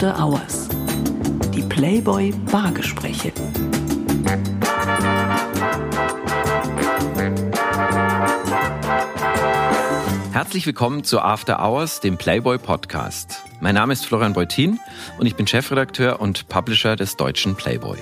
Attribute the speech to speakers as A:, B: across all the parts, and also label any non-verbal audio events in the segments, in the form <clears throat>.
A: After Hours. Die Playboy Bargespräche.
B: Herzlich willkommen zu After Hours, dem Playboy Podcast. Mein Name ist Florian Beutin und ich bin Chefredakteur und Publisher des deutschen Playboy.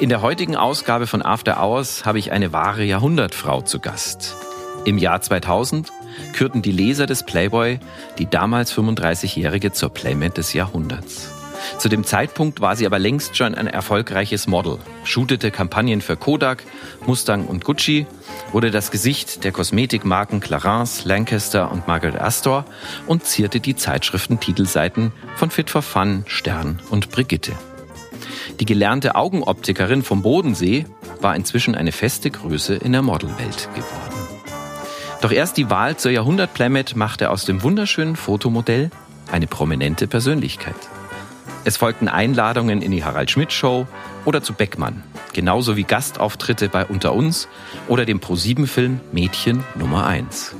B: In der heutigen Ausgabe von After Hours habe ich eine wahre Jahrhundertfrau zu Gast. Im Jahr 2000 kürten die Leser des Playboy die damals 35-Jährige zur Playmate des Jahrhunderts. Zu dem Zeitpunkt war sie aber längst schon ein erfolgreiches Model, shootete Kampagnen für Kodak, Mustang und Gucci, wurde das Gesicht der Kosmetikmarken Clarins, Lancaster und Margaret Astor und zierte die Zeitschriften-Titelseiten von Fit for Fun, Stern und Brigitte. Die gelernte Augenoptikerin vom Bodensee war inzwischen eine feste Größe in der Modelwelt geworden. Doch erst die Wahl zur Jahrhundert-Playmate machte aus dem wunderschönen Fotomodell eine prominente Persönlichkeit. Es folgten Einladungen in die Harald Schmidt Show oder zu Beckmann, genauso wie Gastauftritte bei Unter uns oder dem Pro7-Film Mädchen Nummer 1.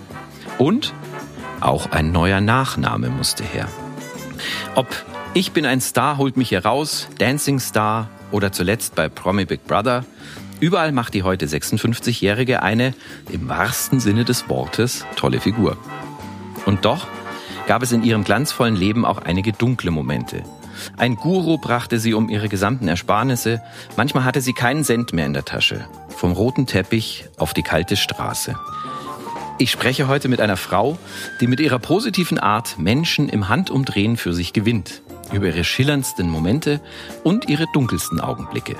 B: Und auch ein neuer Nachname musste her. Ob Ich bin ein Star holt mich hier raus, Dancing Star oder zuletzt bei Promi Big Brother, überall macht die heute 56-Jährige eine, im wahrsten Sinne des Wortes, tolle Figur. Und doch gab es in ihrem glanzvollen Leben auch einige dunkle Momente. Ein Guru brachte sie um ihre gesamten Ersparnisse. Manchmal hatte sie keinen Cent mehr in der Tasche. Vom roten Teppich auf die kalte Straße. Ich spreche heute mit einer Frau, die mit ihrer positiven Art Menschen im Handumdrehen für sich gewinnt. Über ihre schillerndsten Momente und ihre dunkelsten Augenblicke.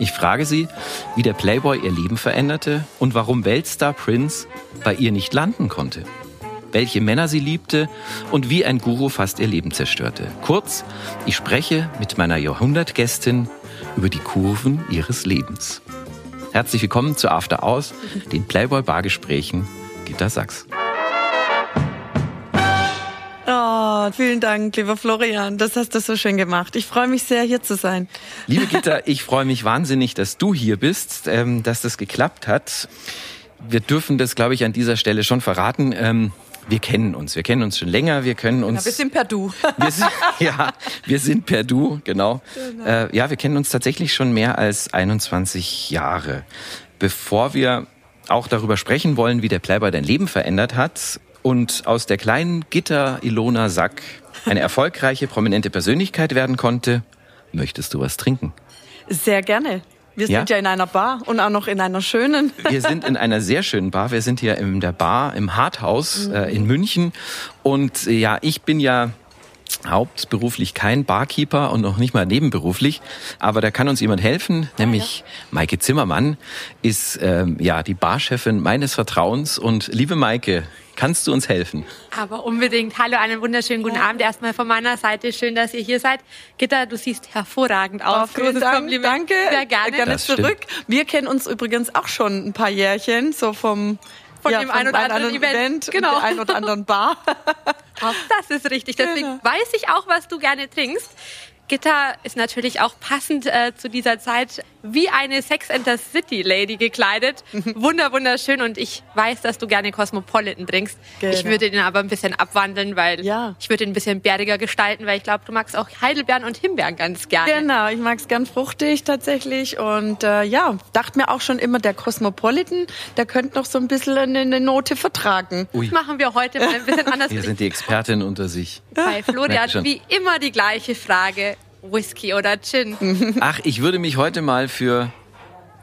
B: Ich frage sie, wie der Playboy ihr Leben veränderte und warum Weltstar Prince bei ihr nicht landen konnte welche Männer sie liebte und wie ein Guru fast ihr Leben zerstörte. Kurz, ich spreche mit meiner Jahrhundertgästin über die Kurven ihres Lebens. Herzlich willkommen zu After Hours, den Playboy Bargesprächen Gitta Sachs.
C: Vielen Dank, lieber Florian. Das hast du so schön gemacht. Ich freue mich sehr, hier zu sein.
B: Liebe Gitta, ich freue mich wahnsinnig, dass du hier bist, ähm, dass das geklappt hat. Wir dürfen das, glaube ich, an dieser Stelle schon verraten. Ähm, wir kennen uns. Wir kennen uns schon länger. Wir können uns.
C: Ja, wir sind per Du.
B: Wir sind, <laughs> ja, wir sind per Du, genau. genau. Äh, ja, wir kennen uns tatsächlich schon mehr als 21 Jahre. Bevor wir auch darüber sprechen wollen, wie der Playboy dein Leben verändert hat und aus der kleinen Gitter Ilona Sack eine erfolgreiche, prominente Persönlichkeit werden konnte, möchtest du was trinken?
C: Sehr gerne. Wir sind ja? in einer Bar und auch noch in einer schönen.
B: Wir sind in einer sehr schönen Bar. Wir sind hier in der Bar im Harthaus mhm. äh, in München. Und äh, ja, ich bin ja hauptberuflich kein Barkeeper und noch nicht mal nebenberuflich, aber da kann uns jemand helfen, nämlich ja. Maike Zimmermann ist ähm, ja die Barchefin meines Vertrauens und liebe Maike, Kannst du uns helfen?
D: Aber unbedingt. Hallo, einen wunderschönen guten Abend erstmal von meiner Seite. Schön, dass ihr hier seid. Gitta, du siehst hervorragend aus.
C: Oh, Großes Dank, Kompliment. Danke. Sehr gerne. Gerne das zurück. Stimmt. Wir kennen uns übrigens auch schon ein paar Jährchen, so vom
D: von ja, dem einen oder anderen Event,
C: Event genau. und einen oder anderen Bar. <laughs>
D: Das ist richtig. Deswegen genau. weiß ich auch, was du gerne trinkst. Gitter ist natürlich auch passend äh, zu dieser Zeit wie eine Sex and the City Lady gekleidet. Wunder, wunderschön. Und ich weiß, dass du gerne Cosmopolitan trinkst. Genau. Ich würde den aber ein bisschen abwandeln, weil ja. ich würde ihn ein bisschen bäriger gestalten, weil ich glaube, du magst auch Heidelbeeren und Himbeeren ganz gerne.
C: Genau, ich mag es gern fruchtig tatsächlich. Und äh, ja, dachte mir auch schon immer, der Cosmopolitan, der könnte noch so ein bisschen eine, eine Note vertragen.
D: Ui. Das machen wir heute mal ein bisschen <laughs> anders.
B: Wir sind die Expertin unter sich.
D: Bei Florian, wie immer die gleiche Frage. Whisky oder Gin? <laughs>
B: Ach, ich würde mich heute mal für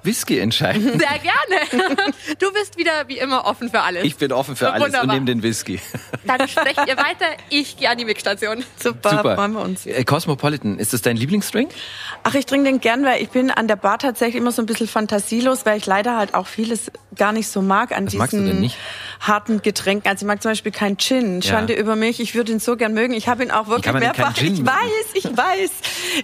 B: Whisky entscheiden.
D: Sehr gerne. Du bist wieder wie immer offen für alles.
B: Ich bin offen für alles Wunderbar. und nehme den Whisky.
D: Dann sprecht ihr weiter. Ich gehe an die Mixstation.
C: Super, Super. freuen wir uns.
B: Äh, Cosmopolitan, ist das dein Lieblingsdrink?
C: Ach, ich trinke den gern, weil ich bin an der Bar tatsächlich immer so ein bisschen fantasielos, weil ich leider halt auch vieles gar nicht so mag an Was diesen harten Getränken. Also ich mag zum Beispiel keinen Gin. Schande ja. über mich. Ich würde ihn so gern mögen. Ich habe ihn auch wirklich mehrfach. Ich weiß, ich weiß.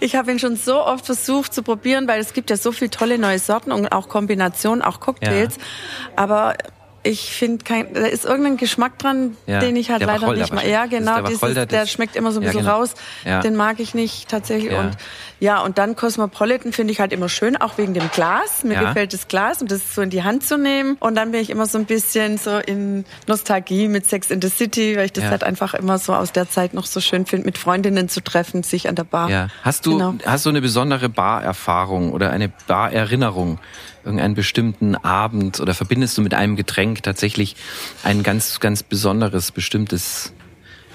C: Ich habe ihn schon so oft versucht zu probieren, weil es gibt ja so viele tolle neue Sorten und auch Kombinationen, auch Cocktails. Ja. Aber ich finde kein, da ist irgendein Geschmack dran, ja, den ich halt leider nicht mal. Ja, genau, der, dieses, der schmeckt immer so ein bisschen genau. raus. Ja. Den mag ich nicht tatsächlich. Und ja, und dann Cosmopolitan finde ich halt immer schön, auch wegen dem Glas. Mir gefällt das Glas und das so in die Hand zu nehmen. Und dann bin ich immer so ein bisschen so in Nostalgie mit Sex in the City, weil ich das halt einfach immer so aus der Zeit noch so schön finde, mit Freundinnen zu treffen, sich an der Bar. Ja.
B: Hast du, genau. hast du eine besondere Barerfahrung oder eine Barerinnerung? irgendeinen bestimmten Abend oder verbindest du mit einem Getränk tatsächlich ein ganz, ganz besonderes, bestimmtes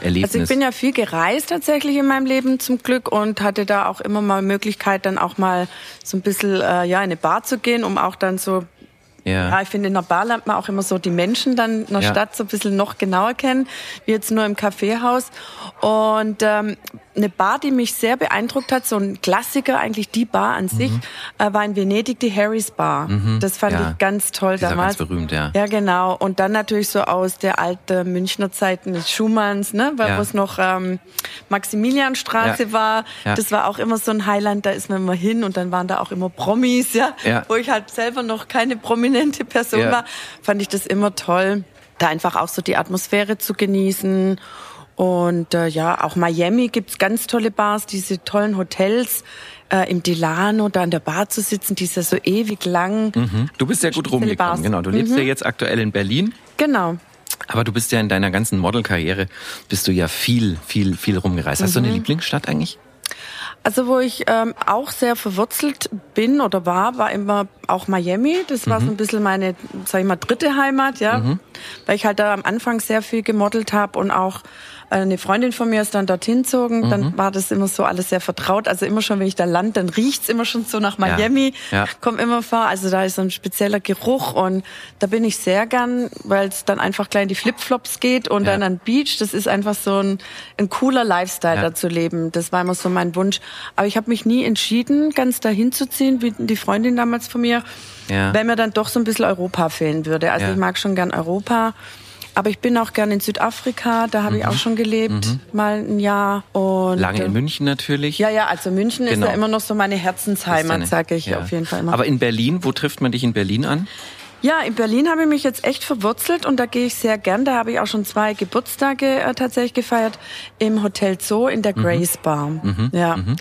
B: Erlebnis?
C: Also ich bin ja viel gereist tatsächlich in meinem Leben zum Glück und hatte da auch immer mal Möglichkeit, dann auch mal so ein bisschen äh, ja, in eine Bar zu gehen, um auch dann so ja. ja, ich finde, in der Bar lernt man auch immer so die Menschen dann in der ja. Stadt so ein bisschen noch genauer kennen, wie jetzt nur im Kaffeehaus. Und ähm, eine Bar, die mich sehr beeindruckt hat, so ein Klassiker, eigentlich die Bar an sich, mhm. äh, war in Venedig die Harry's Bar. Mhm. Das fand ja. ich ganz toll
B: die
C: damals.
B: Ganz berühmt, ja.
C: Ja, genau. Und dann natürlich so aus der alten Münchner Zeiten des Schumanns, ne, weil ja. es noch ähm, Maximilianstraße ja. war. Das war auch immer so ein Highland, da ist man immer hin und dann waren da auch immer Promis, ja, wo ich halt selber noch keine prominente Person war, fand ich das immer toll, da einfach auch so die Atmosphäre zu genießen und äh, ja, auch Miami gibt's ganz tolle Bars, diese tollen Hotels. Äh, Im Delano da an der Bar zu sitzen, die ist ja so ewig lang.
B: Mhm. Du bist ja gut rumgekommen, genau. Du lebst mhm. ja jetzt aktuell in Berlin.
C: Genau.
B: Aber du bist ja in deiner ganzen Modelkarriere, bist du ja viel, viel, viel rumgereist. Hast mhm. du eine mhm. Lieblingsstadt eigentlich?
C: Also wo ich ähm, auch sehr verwurzelt bin oder war, war immer auch Miami. Das war mhm. so ein bisschen meine, sag ich mal, dritte Heimat, ja, mhm. weil ich halt da am Anfang sehr viel gemodelt habe und auch eine Freundin von mir ist dann dorthin gezogen, mhm. dann war das immer so alles sehr vertraut. Also immer schon, wenn ich da land, dann riecht's immer schon so nach Miami, ja. Ja. kommt immer vor. Also da ist so ein spezieller Geruch und da bin ich sehr gern, weil es dann einfach gleich in die Flipflops geht und ja. dann an Beach. Das ist einfach so ein, ein cooler Lifestyle ja. da zu leben. Das war immer so mein Wunsch. Aber ich habe mich nie entschieden, ganz dahin zu ziehen, wie die Freundin damals von mir, ja. weil mir dann doch so ein bisschen Europa fehlen würde. Also ich mag schon gern Europa. Aber ich bin auch gerne in Südafrika, da habe mhm. ich auch schon gelebt, mhm. mal ein Jahr.
B: Und Lange in München natürlich.
C: Ja, ja, also München genau. ist ja immer noch so meine Herzensheimat, sage ich ja. auf jeden Fall immer.
B: Aber in Berlin, wo trifft man dich in Berlin an?
C: Ja, in Berlin habe ich mich jetzt echt verwurzelt und da gehe ich sehr gern. Da habe ich auch schon zwei Geburtstage äh, tatsächlich gefeiert im Hotel Zoo in der mhm. Grace Bar. Mhm. Ja. Mhm.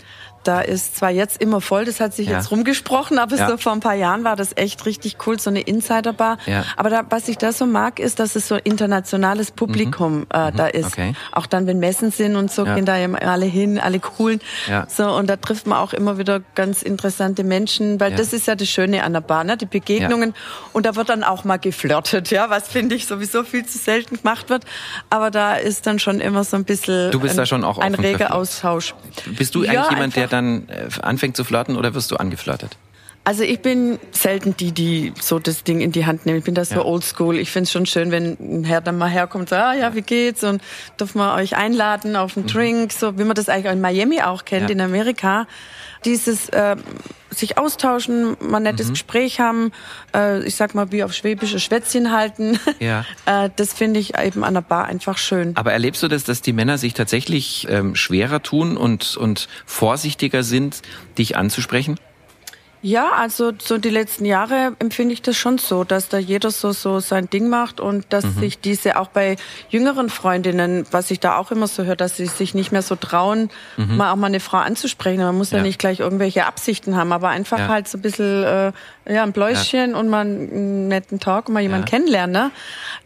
C: Da ist zwar jetzt immer voll, das hat sich ja. jetzt rumgesprochen, aber ja. so vor ein paar Jahren war das echt richtig cool, so eine Insiderbar. Ja. Aber da, was ich da so mag, ist, dass es so internationales Publikum mhm. äh, mhm. da ist. Okay. Auch dann, wenn Messen sind und so, gehen da ja alle hin, alle coolen. So, und da trifft man auch immer wieder ganz interessante Menschen, weil das ist ja das Schöne an der Bar, ne? die Begegnungen. Und da wird dann auch mal geflirtet, ja, was finde ich sowieso viel zu selten gemacht wird. Aber da ist dann schon immer so ein bisschen
B: du bist ein, da schon auch
C: ein reger Austausch.
B: Bist du eigentlich jemand, der dann dann äh, anfängt zu flirten oder wirst du angeflirtet?
C: Also ich bin selten die, die so das Ding in die Hand nehmen. Ich bin da so ja. oldschool. Ich finde es schon schön, wenn ein Herr dann mal herkommt und sagt, ah ja, wie geht's? Und dürfen wir euch einladen auf einen mhm. Drink, so wie man das eigentlich in Miami auch kennt, ja. in Amerika. Dieses äh, sich austauschen, mal nettes mhm. Gespräch haben, äh, ich sag mal wie auf schwäbische Schwätzchen halten. <laughs> Ja. äh, das finde ich eben an der Bar einfach schön.
B: Aber erlebst du das, dass die Männer sich tatsächlich ähm, schwerer tun und, und vorsichtiger sind, dich anzusprechen?
C: Ja, also so die letzten Jahre empfinde ich das schon so, dass da jeder so so sein Ding macht und dass mhm. sich diese auch bei jüngeren Freundinnen, was ich da auch immer so höre, dass sie sich nicht mehr so trauen, mhm. mal auch mal eine Frau anzusprechen. Man muss ja, ja nicht gleich irgendwelche Absichten haben, aber einfach ja. halt so ein bisschen äh, ja ein Bläuschen ja. und mal einen netten Talk und mal jemanden kennenlernen. Ne?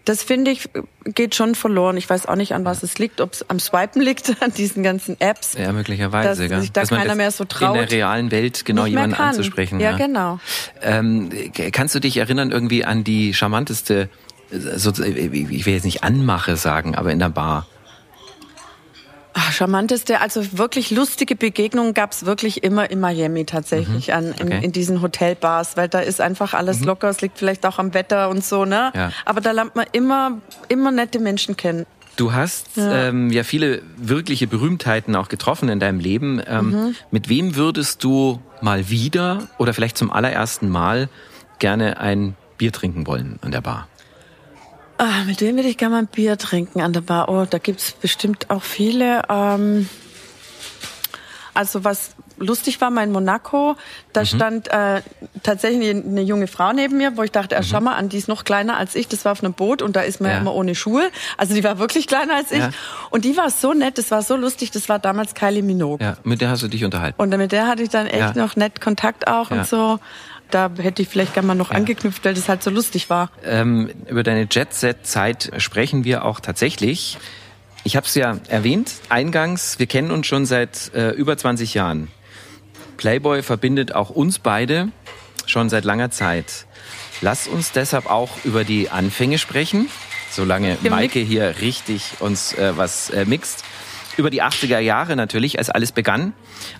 C: Das finde ich geht schon verloren. Ich weiß auch nicht, an was es liegt, ob es am Swipen liegt, <laughs> an diesen ganzen Apps.
B: Ja, möglicherweise.
C: Dass sich da dass keiner mehr so traut.
B: In der realen Welt genau jemanden anzusprechen.
C: Ja, ja. genau.
B: Ähm, kannst du dich erinnern irgendwie an die charmanteste, so, ich will jetzt nicht Anmache sagen, aber in der Bar?
C: Ach, charmanteste, also wirklich lustige Begegnungen gab's wirklich immer in Miami tatsächlich mhm. an in, okay. in, diesen Hotelbars, weil da ist einfach alles mhm. locker, es liegt vielleicht auch am Wetter und so, ne? Ja. Aber da lernt man immer immer nette Menschen kennen.
B: Du hast ja. Ähm, ja viele wirkliche Berühmtheiten auch getroffen in deinem Leben. Ähm, mhm. Mit wem würdest du mal wieder oder vielleicht zum allerersten Mal gerne ein Bier trinken wollen an der Bar?
C: Ah, mit wem würde ich gerne mal ein Bier trinken an der Bar? Oh, da gibt's bestimmt auch viele. Ähm, Also was lustig war, mein Monaco, da mhm. stand äh, tatsächlich eine junge Frau neben mir, wo ich dachte, mhm. schau mal an, die ist noch kleiner als ich. Das war auf einem Boot und da ist man ja. immer ohne Schuhe. Also die war wirklich kleiner als ich. Ja. Und die war so nett, das war so lustig. Das war damals Kylie Minogue.
B: Ja, mit der hast du dich unterhalten.
C: Und mit der hatte ich dann echt ja. noch nett Kontakt auch und so da hätte ich vielleicht gerne mal noch ja. angeknüpft, weil das halt so lustig war.
B: Ähm, über deine Jet-Set-Zeit sprechen wir auch tatsächlich. Ich habe es ja erwähnt, eingangs, wir kennen uns schon seit äh, über 20 Jahren. Playboy verbindet auch uns beide schon seit langer Zeit. Lass uns deshalb auch über die Anfänge sprechen, solange Maike hier richtig uns äh, was äh, mixt. Über die 80er Jahre natürlich, als alles begann,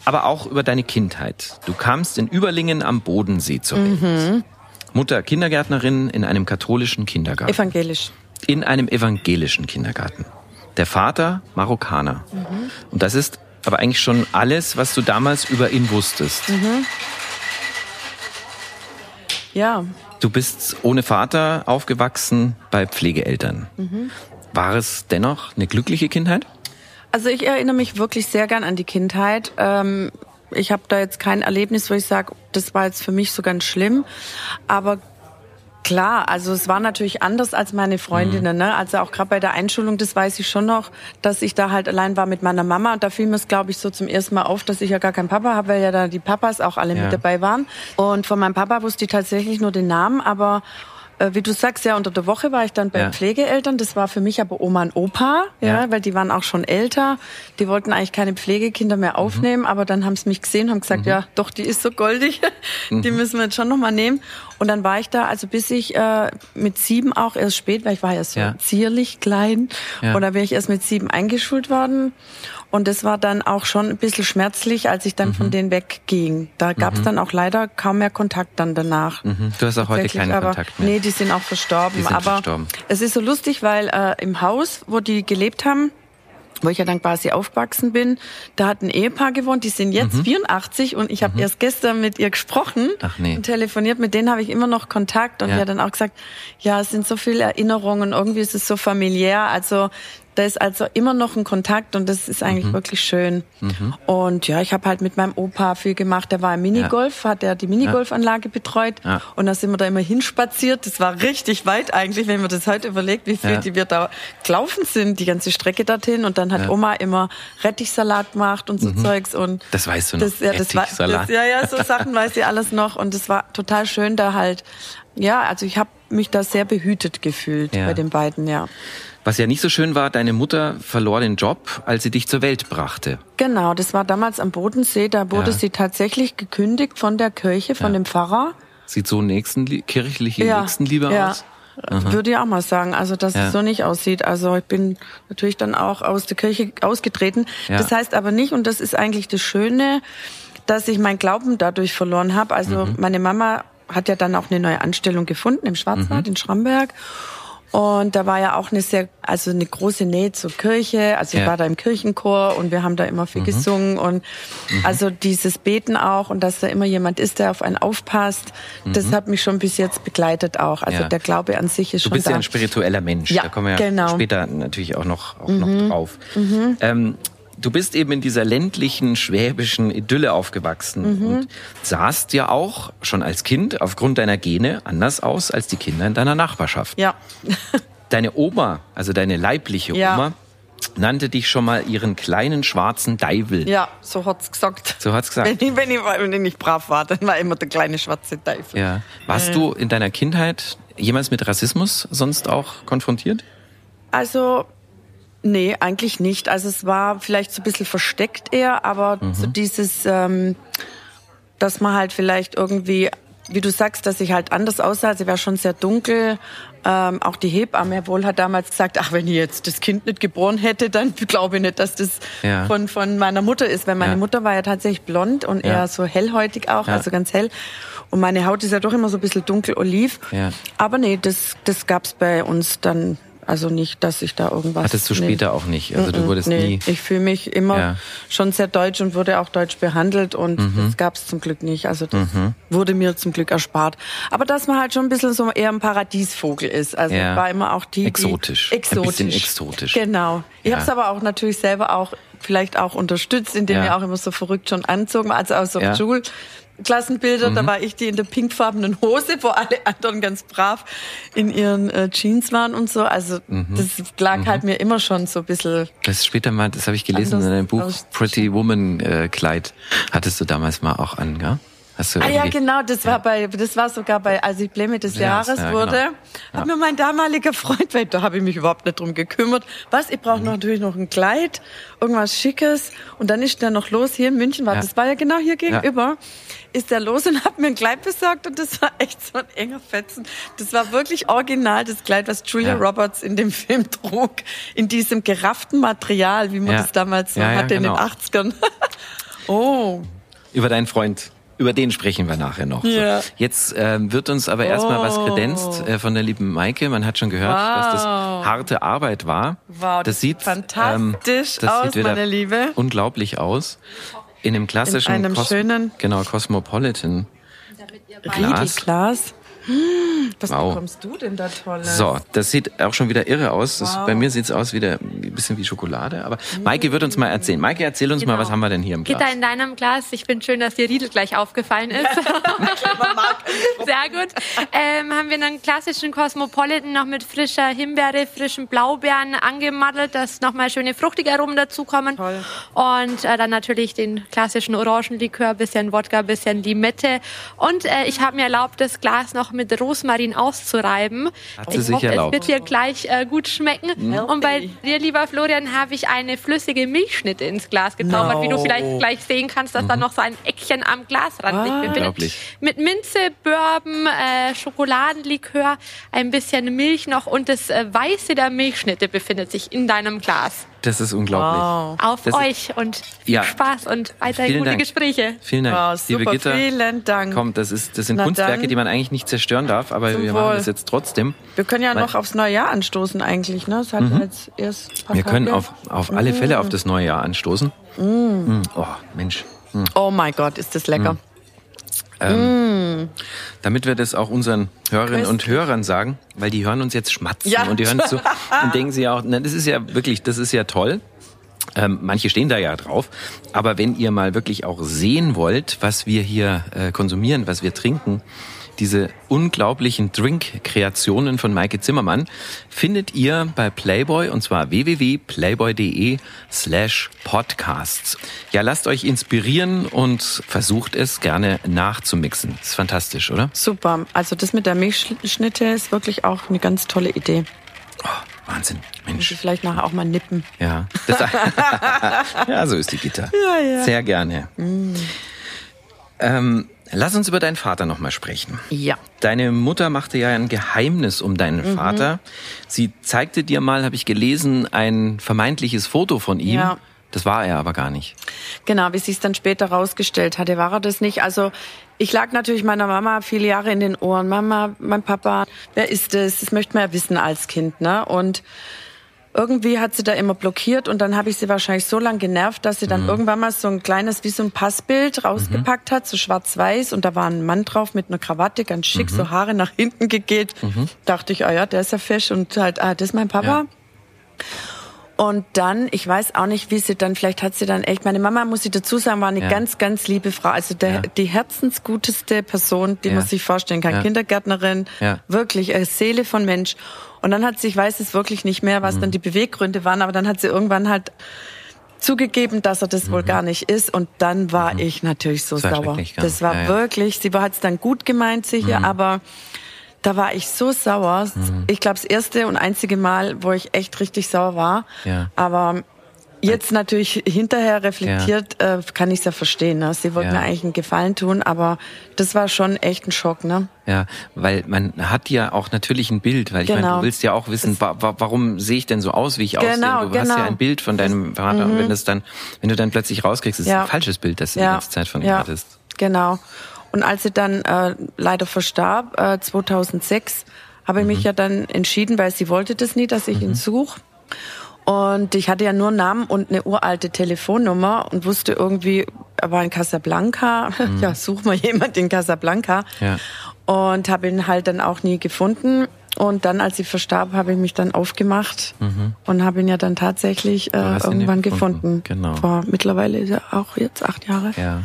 B: aber auch über deine Kindheit. Du kamst in Überlingen am Bodensee zur Welt. Mhm. Mutter Kindergärtnerin in einem katholischen Kindergarten.
C: Evangelisch.
B: In einem evangelischen Kindergarten. Der Vater Marokkaner. Mhm. Und das ist aber eigentlich schon alles, was du damals über ihn wusstest. Mhm.
C: Ja.
B: Du bist ohne Vater aufgewachsen bei Pflegeeltern. Mhm. War es dennoch eine glückliche Kindheit?
C: Also ich erinnere mich wirklich sehr gern an die Kindheit. Ähm, ich habe da jetzt kein Erlebnis, wo ich sage, das war jetzt für mich so ganz schlimm. Aber Klar, also es war natürlich anders als meine Freundinnen. Ne? Also auch gerade bei der Einschulung, das weiß ich schon noch, dass ich da halt allein war mit meiner Mama. Und da fiel mir es, glaube ich, so zum ersten Mal auf, dass ich ja gar keinen Papa habe, weil ja da die Papas auch alle ja. mit dabei waren. Und von meinem Papa wusste ich tatsächlich nur den Namen, aber wie du sagst, ja, unter der Woche war ich dann bei ja. Pflegeeltern. Das war für mich aber Oma und Opa, ja, ja, weil die waren auch schon älter. Die wollten eigentlich keine Pflegekinder mehr mhm. aufnehmen, mhm. aber dann haben sie mich gesehen, haben gesagt, mhm. ja, doch, die ist so goldig, <laughs> die mhm. müssen wir jetzt schon nochmal nehmen. Und dann war ich da, also bis ich äh, mit sieben auch erst spät, weil ich war ja so ja. zierlich klein, und da bin ich erst mit sieben eingeschult worden. Und das war dann auch schon ein bisschen schmerzlich, als ich dann mhm. von denen wegging. Da gab es mhm. dann auch leider kaum mehr Kontakt dann danach.
B: Mhm. Du hast auch heute keinen
C: aber,
B: Kontakt mehr.
C: Nee, die sind auch verstorben.
B: Die sind
C: aber
B: verstorben.
C: es ist so lustig, weil äh, im Haus, wo die gelebt haben, wo ich ja dann quasi aufgewachsen bin, da hat ein Ehepaar gewohnt, die sind jetzt mhm. 84 und ich habe mhm. erst gestern mit ihr gesprochen
B: Ach nee.
C: und telefoniert, mit denen habe ich immer noch Kontakt und ja. die hat dann auch gesagt, ja, es sind so viele Erinnerungen, irgendwie ist es so familiär, also da ist also immer noch ein Kontakt und das ist eigentlich mhm. wirklich schön. Mhm. Und ja, ich habe halt mit meinem Opa viel gemacht. Der war im Minigolf, ja. hat er die Minigolfanlage betreut ja. und da sind wir da immer hinspaziert. Das war richtig weit eigentlich, wenn man das heute überlegt, wie viel ja. die wir da gelaufen sind, die ganze Strecke dorthin. Und dann hat Oma immer Rettichsalat gemacht und so mhm. Zeugs und
B: das weißt du noch.
C: Das, ja, das war, das, ja, ja, so Sachen weiß sie alles noch und es war total schön da halt. Ja, also ich habe mich da sehr behütet gefühlt bei den beiden, ja.
B: Was ja nicht so schön war, deine Mutter verlor den Job, als sie dich zur Welt brachte.
C: Genau, das war damals am Bodensee. Da wurde ja. sie tatsächlich gekündigt von der Kirche, von ja. dem Pfarrer.
B: Sieht so nächsten, kirchliche ja. Nächstenliebe
C: ja.
B: aus?
C: Aha. Würde ich auch mal sagen, also dass ja. es so nicht aussieht. Also ich bin natürlich dann auch aus der Kirche ausgetreten. Ja. Das heißt aber nicht, und das ist eigentlich das Schöne, dass ich meinen Glauben dadurch verloren habe. Also mhm. meine Mama hat ja dann auch eine neue Anstellung gefunden im Schwarzwald, mhm. in Schramberg. Und da war ja auch eine sehr, also eine große Nähe zur Kirche. Also ich war da im Kirchenchor und wir haben da immer viel mhm. gesungen und mhm. also dieses Beten auch und dass da immer jemand ist, der auf einen aufpasst, mhm. das hat mich schon bis jetzt begleitet auch. Also ja. der Glaube an sich ist
B: du
C: schon da. Du
B: bist ja ein spiritueller Mensch.
C: Ja,
B: da kommen wir
C: genau.
B: später natürlich auch noch, auch noch mhm. drauf. Mhm. Ähm, du bist eben in dieser ländlichen schwäbischen Idylle aufgewachsen mhm. und sahst ja auch schon als Kind aufgrund deiner Gene anders aus als die Kinder in deiner Nachbarschaft.
C: Ja. <laughs> <laughs>
B: deine Oma, also deine leibliche ja. Oma, nannte dich schon mal ihren kleinen schwarzen Deivel.
C: Ja, so hat's gesagt.
B: So hat's gesagt.
C: Wenn ich, wenn ich, wenn ich nicht brav war, dann war immer der kleine schwarze Deivel.
B: Ja. Warst äh. du in deiner Kindheit jemals mit Rassismus sonst auch konfrontiert?
C: Also Nee, eigentlich nicht. Also es war vielleicht so ein bisschen versteckt eher, aber mhm. so dieses, ähm, dass man halt vielleicht irgendwie, wie du sagst, dass ich halt anders aussah. Sie war schon sehr dunkel. Ähm, auch die Hebamme wohl hat damals gesagt, ach, wenn ich jetzt das Kind nicht geboren hätte, dann <laughs> glaube ich nicht, dass das ja. von, von meiner Mutter ist. Weil meine ja. Mutter war ja tatsächlich blond und ja. eher so hellhäutig auch, also ganz hell. Und meine Haut ist ja doch immer so ein bisschen dunkel oliv. Aber nee, das, das gab's bei uns dann Also nicht, dass ich da irgendwas.
B: Hattest du später nee. auch nicht? Also du wurdest nee. nie.
C: Ich fühle mich immer ja. schon sehr deutsch und wurde auch deutsch behandelt und mhm. das gab es zum Glück nicht. Also das mhm. wurde mir zum Glück erspart. Aber dass man halt schon ein bisschen so eher ein Paradiesvogel ist. Also ja. war immer auch die.
B: Exotisch.
C: Die, exotisch. Ein
B: bisschen exotisch.
C: Genau. Ich ja. habe es aber auch natürlich selber auch vielleicht auch unterstützt, indem ja. wir auch immer so verrückt schon anzogen, also auch so ja. Schul Klassenbilder, mhm. da war ich die in der pinkfarbenen Hose, wo alle anderen ganz brav in ihren äh, Jeans waren und so. Also mhm. das lag mhm. halt mir immer schon so ein bisschen.
B: Das später mal, das habe ich gelesen in deinem Buch Pretty Woman äh, Kleid hattest du damals mal auch an, gell?
C: Hast du ah ja, genau, das war bei, das war sogar bei, als ich Blame des ja, Jahres ja, wurde, genau. hat mir mein damaliger <laughs> Freund, weil da habe ich mich überhaupt nicht drum gekümmert. Was, ich brauche mhm. natürlich noch ein Kleid, irgendwas Schickes und dann ist der noch los hier in München, war, ja. das war ja genau hier gegenüber, ist der los und hat mir ein Kleid besorgt und das war echt so ein enger Fetzen. Das war wirklich original das Kleid, was Julia Roberts in dem <laughs> Film trug, in diesem gerafften Material, wie man das damals so hatte genau. in den 80ern. Genau. <laughs> oh.
B: Über deinen Freund. Über den sprechen wir nachher noch. Ja. So, jetzt ähm, wird uns aber erstmal oh. was kredenzt äh, von der lieben Maike. Man hat schon gehört, wow. dass das harte Arbeit war.
C: Wow, das, sieht fantastisch ähm, das aus, sieht meine Liebe.
B: Unglaublich aus. In einem klassischen
C: In einem Cos schönen
B: genau Cosmopolitan
C: Glas. Glas. Was wow. bekommst du denn da Tolles?
B: So, das sieht auch schon wieder irre aus. Das, wow. Bei mir sieht es aus wieder ein bisschen wie Schokolade. Aber mm. Maike wird uns mal erzählen. Maike, erzähl uns genau. mal, was haben wir denn hier im Glas?
D: Da in deinem Glas? Ich bin schön, dass dir Riedel gleich aufgefallen ist. <laughs> <laughs> Sehr gut. Ähm, haben wir einen klassischen Cosmopolitan noch mit frischer Himbeere, frischen Blaubeeren angemaddelt, dass nochmal schöne fruchtige Aromen dazukommen. Toll. Und äh, dann natürlich den klassischen Orangenlikör, bisschen Wodka, bisschen Limette. Und äh, ich habe mir erlaubt, das Glas noch mit Rosmarin auszureiben.
B: Hat sie ich sich hoffe, erlaubt.
D: es wird hier gleich äh, gut schmecken. Mhm. Und bei dir, lieber Florian, habe ich eine flüssige Milchschnitte ins Glas gezaubert, no. wie du vielleicht gleich sehen kannst, dass mhm. da noch so ein Eckchen am Glasrand ah. liegt.
B: Unglaublich.
D: Mit Minze, Bourbon, äh, Schokoladenlikör, ein bisschen Milch noch und das äh, Weiße der Milchschnitte befindet sich in deinem Glas.
B: Das ist unglaublich. Wow.
D: Auf
B: das
D: euch und viel ja. Spaß und weiterhin gute
B: Dank.
D: Gespräche.
B: Vielen Dank,
C: wow, super,
B: liebe Gitter.
C: Vielen Dank.
B: Komm, das, ist, das sind Na Kunstwerke, dann. die man eigentlich nicht zerstören darf, aber wir machen das jetzt trotzdem.
C: Wir können ja noch aufs neue Jahr anstoßen eigentlich. Ne? Das hat mhm. jetzt erst
B: wir können auf, auf alle Fälle auf das neue Jahr anstoßen. Mhm. Mhm. Oh, Mensch.
C: Mhm. Oh mein Gott, ist das lecker.
B: Ähm, mm. Damit wir das auch unseren Hörerinnen und Hörern sagen, weil die hören uns jetzt schmatzen ja. und die hören zu <laughs> und denken sie auch, na, das ist ja wirklich, das ist ja toll. Ähm, manche stehen da ja drauf. Aber wenn ihr mal wirklich auch sehen wollt, was wir hier äh, konsumieren, was wir trinken, diese unglaublichen Drink-Kreationen von Maike Zimmermann findet ihr bei Playboy und zwar www.playboy.de slash podcasts. Ja, lasst euch inspirieren und versucht es gerne nachzumixen. ist fantastisch, oder?
C: Super. Also das mit der Milchschnitte ist wirklich auch eine ganz tolle Idee.
B: Oh, Wahnsinn, Mensch.
C: Muss vielleicht nachher auch mal nippen.
B: Ja, das, <laughs> <laughs> ja so ist die Gitter. Ja, ja. Sehr gerne. Mm. Ähm, Lass uns über deinen Vater nochmal sprechen.
C: Ja.
B: Deine Mutter machte ja ein Geheimnis um deinen mhm. Vater. Sie zeigte dir mal, habe ich gelesen, ein vermeintliches Foto von ihm. Ja. Das war er aber gar nicht.
C: Genau, wie sich es dann später rausgestellt hatte, war er das nicht. Also ich lag natürlich meiner Mama viele Jahre in den Ohren. Mama, mein Papa, wer ist es? Das möchte man ja wissen als Kind, ne? Und irgendwie hat sie da immer blockiert und dann habe ich sie wahrscheinlich so lange genervt, dass sie dann mhm. irgendwann mal so ein kleines, wie so ein Passbild rausgepackt mhm. hat, so schwarz-weiß und da war ein Mann drauf mit einer Krawatte, ganz schick, mhm. so Haare nach hinten gegelt. Mhm. Dachte ich, ah ja, der ist ja fesch und halt, ah, das ist mein Papa. Ja. Und dann, ich weiß auch nicht, wie sie dann, vielleicht hat sie dann echt, meine Mama, muss ich dazu sagen, war eine ja. ganz, ganz liebe Frau. Also der, ja. die herzensguteste Person, die man sich vorstellen kann. Kindergärtnerin, wirklich eine Seele von Mensch. Und dann hat sie, ich weiß es wirklich nicht mehr, was mhm. dann die Beweggründe waren, aber dann hat sie irgendwann halt zugegeben, dass er das mhm. wohl gar nicht ist. Und dann war mhm. ich natürlich so das sauer. Das war wirklich, sie hat es dann gut gemeint sicher, mhm. aber da war ich so sauer. Mhm. Ich glaube, das erste und einzige Mal, wo ich echt richtig sauer war. Ja. Aber jetzt natürlich hinterher reflektiert, ja. äh, kann ich es ja verstehen. Ne? Sie wollten ja. mir eigentlich einen Gefallen tun, aber das war schon echt ein Schock. Ne?
B: Ja, weil man hat ja auch natürlich ein Bild, weil ich genau. meine, du genau. willst ja auch wissen, wa warum sehe ich denn so aus, wie ich genau, aussehe. Du genau. hast ja genau. ein Bild von deinem Vater mhm. und wenn das dann, wenn du dann plötzlich rauskriegst, ist ja. ein falsches Bild, das du die ganze Zeit von ihm hattest.
C: Genau. Und als sie dann äh, leider verstarb, äh, 2006, habe ich mich mhm. ja dann entschieden, weil sie wollte das nie, dass ich mhm. ihn suche. Und ich hatte ja nur Namen und eine uralte Telefonnummer und wusste irgendwie, er war in Casablanca. <laughs> Mhm. Ja, such mal jemand in Casablanca. Ja. Und habe ihn halt dann auch nie gefunden. Und dann, als sie verstarb, habe ich mich dann aufgemacht mhm. und habe ihn ja dann tatsächlich äh, irgendwann gefunden. gefunden. Genau. Vor mittlerweile ist er auch jetzt acht Jahre. Ja.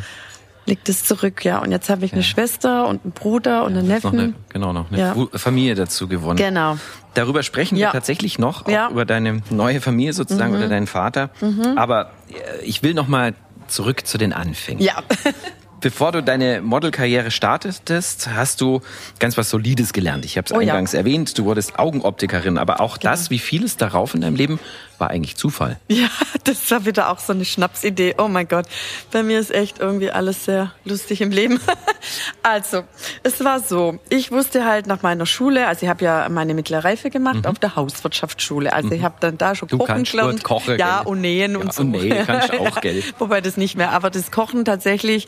C: Liegt es zurück, ja. Und jetzt habe ich eine Schwester und einen Bruder und ja, einen Neffen.
B: Noch eine, genau, noch eine ja. Familie dazu gewonnen.
C: Genau.
B: Darüber sprechen wir tatsächlich noch, auch über deine neue Familie sozusagen mhm. oder deinen Vater. Mhm. Aber äh, ich will noch mal zurück zu den Anfängen.
C: Ja. <laughs>
B: Bevor du deine Modelkarriere startetest, hast du ganz was Solides gelernt. Ich habe es oh, eingangs erwähnt, du wurdest Augenoptikerin, aber auch genau. das, wie vieles darauf in deinem Leben, war eigentlich Zufall. <laughs>
C: Ja, das war wieder auch so eine Schnapsidee. Oh mein Gott, bei mir ist echt irgendwie alles sehr lustig im Leben. <laughs> also, es war so, ich wusste halt nach meiner Schule, also ich habe ja meine mittlere Reife gemacht mhm. auf der Hauswirtschaftsschule. Also mhm. ich habe dann da schon du kochen gelernt.
B: Kochen,
C: ja, und nähen ja, und so.
B: Und nähen kannst du <laughs> auch, gell?
C: Wobei das nicht mehr, aber das Kochen tatsächlich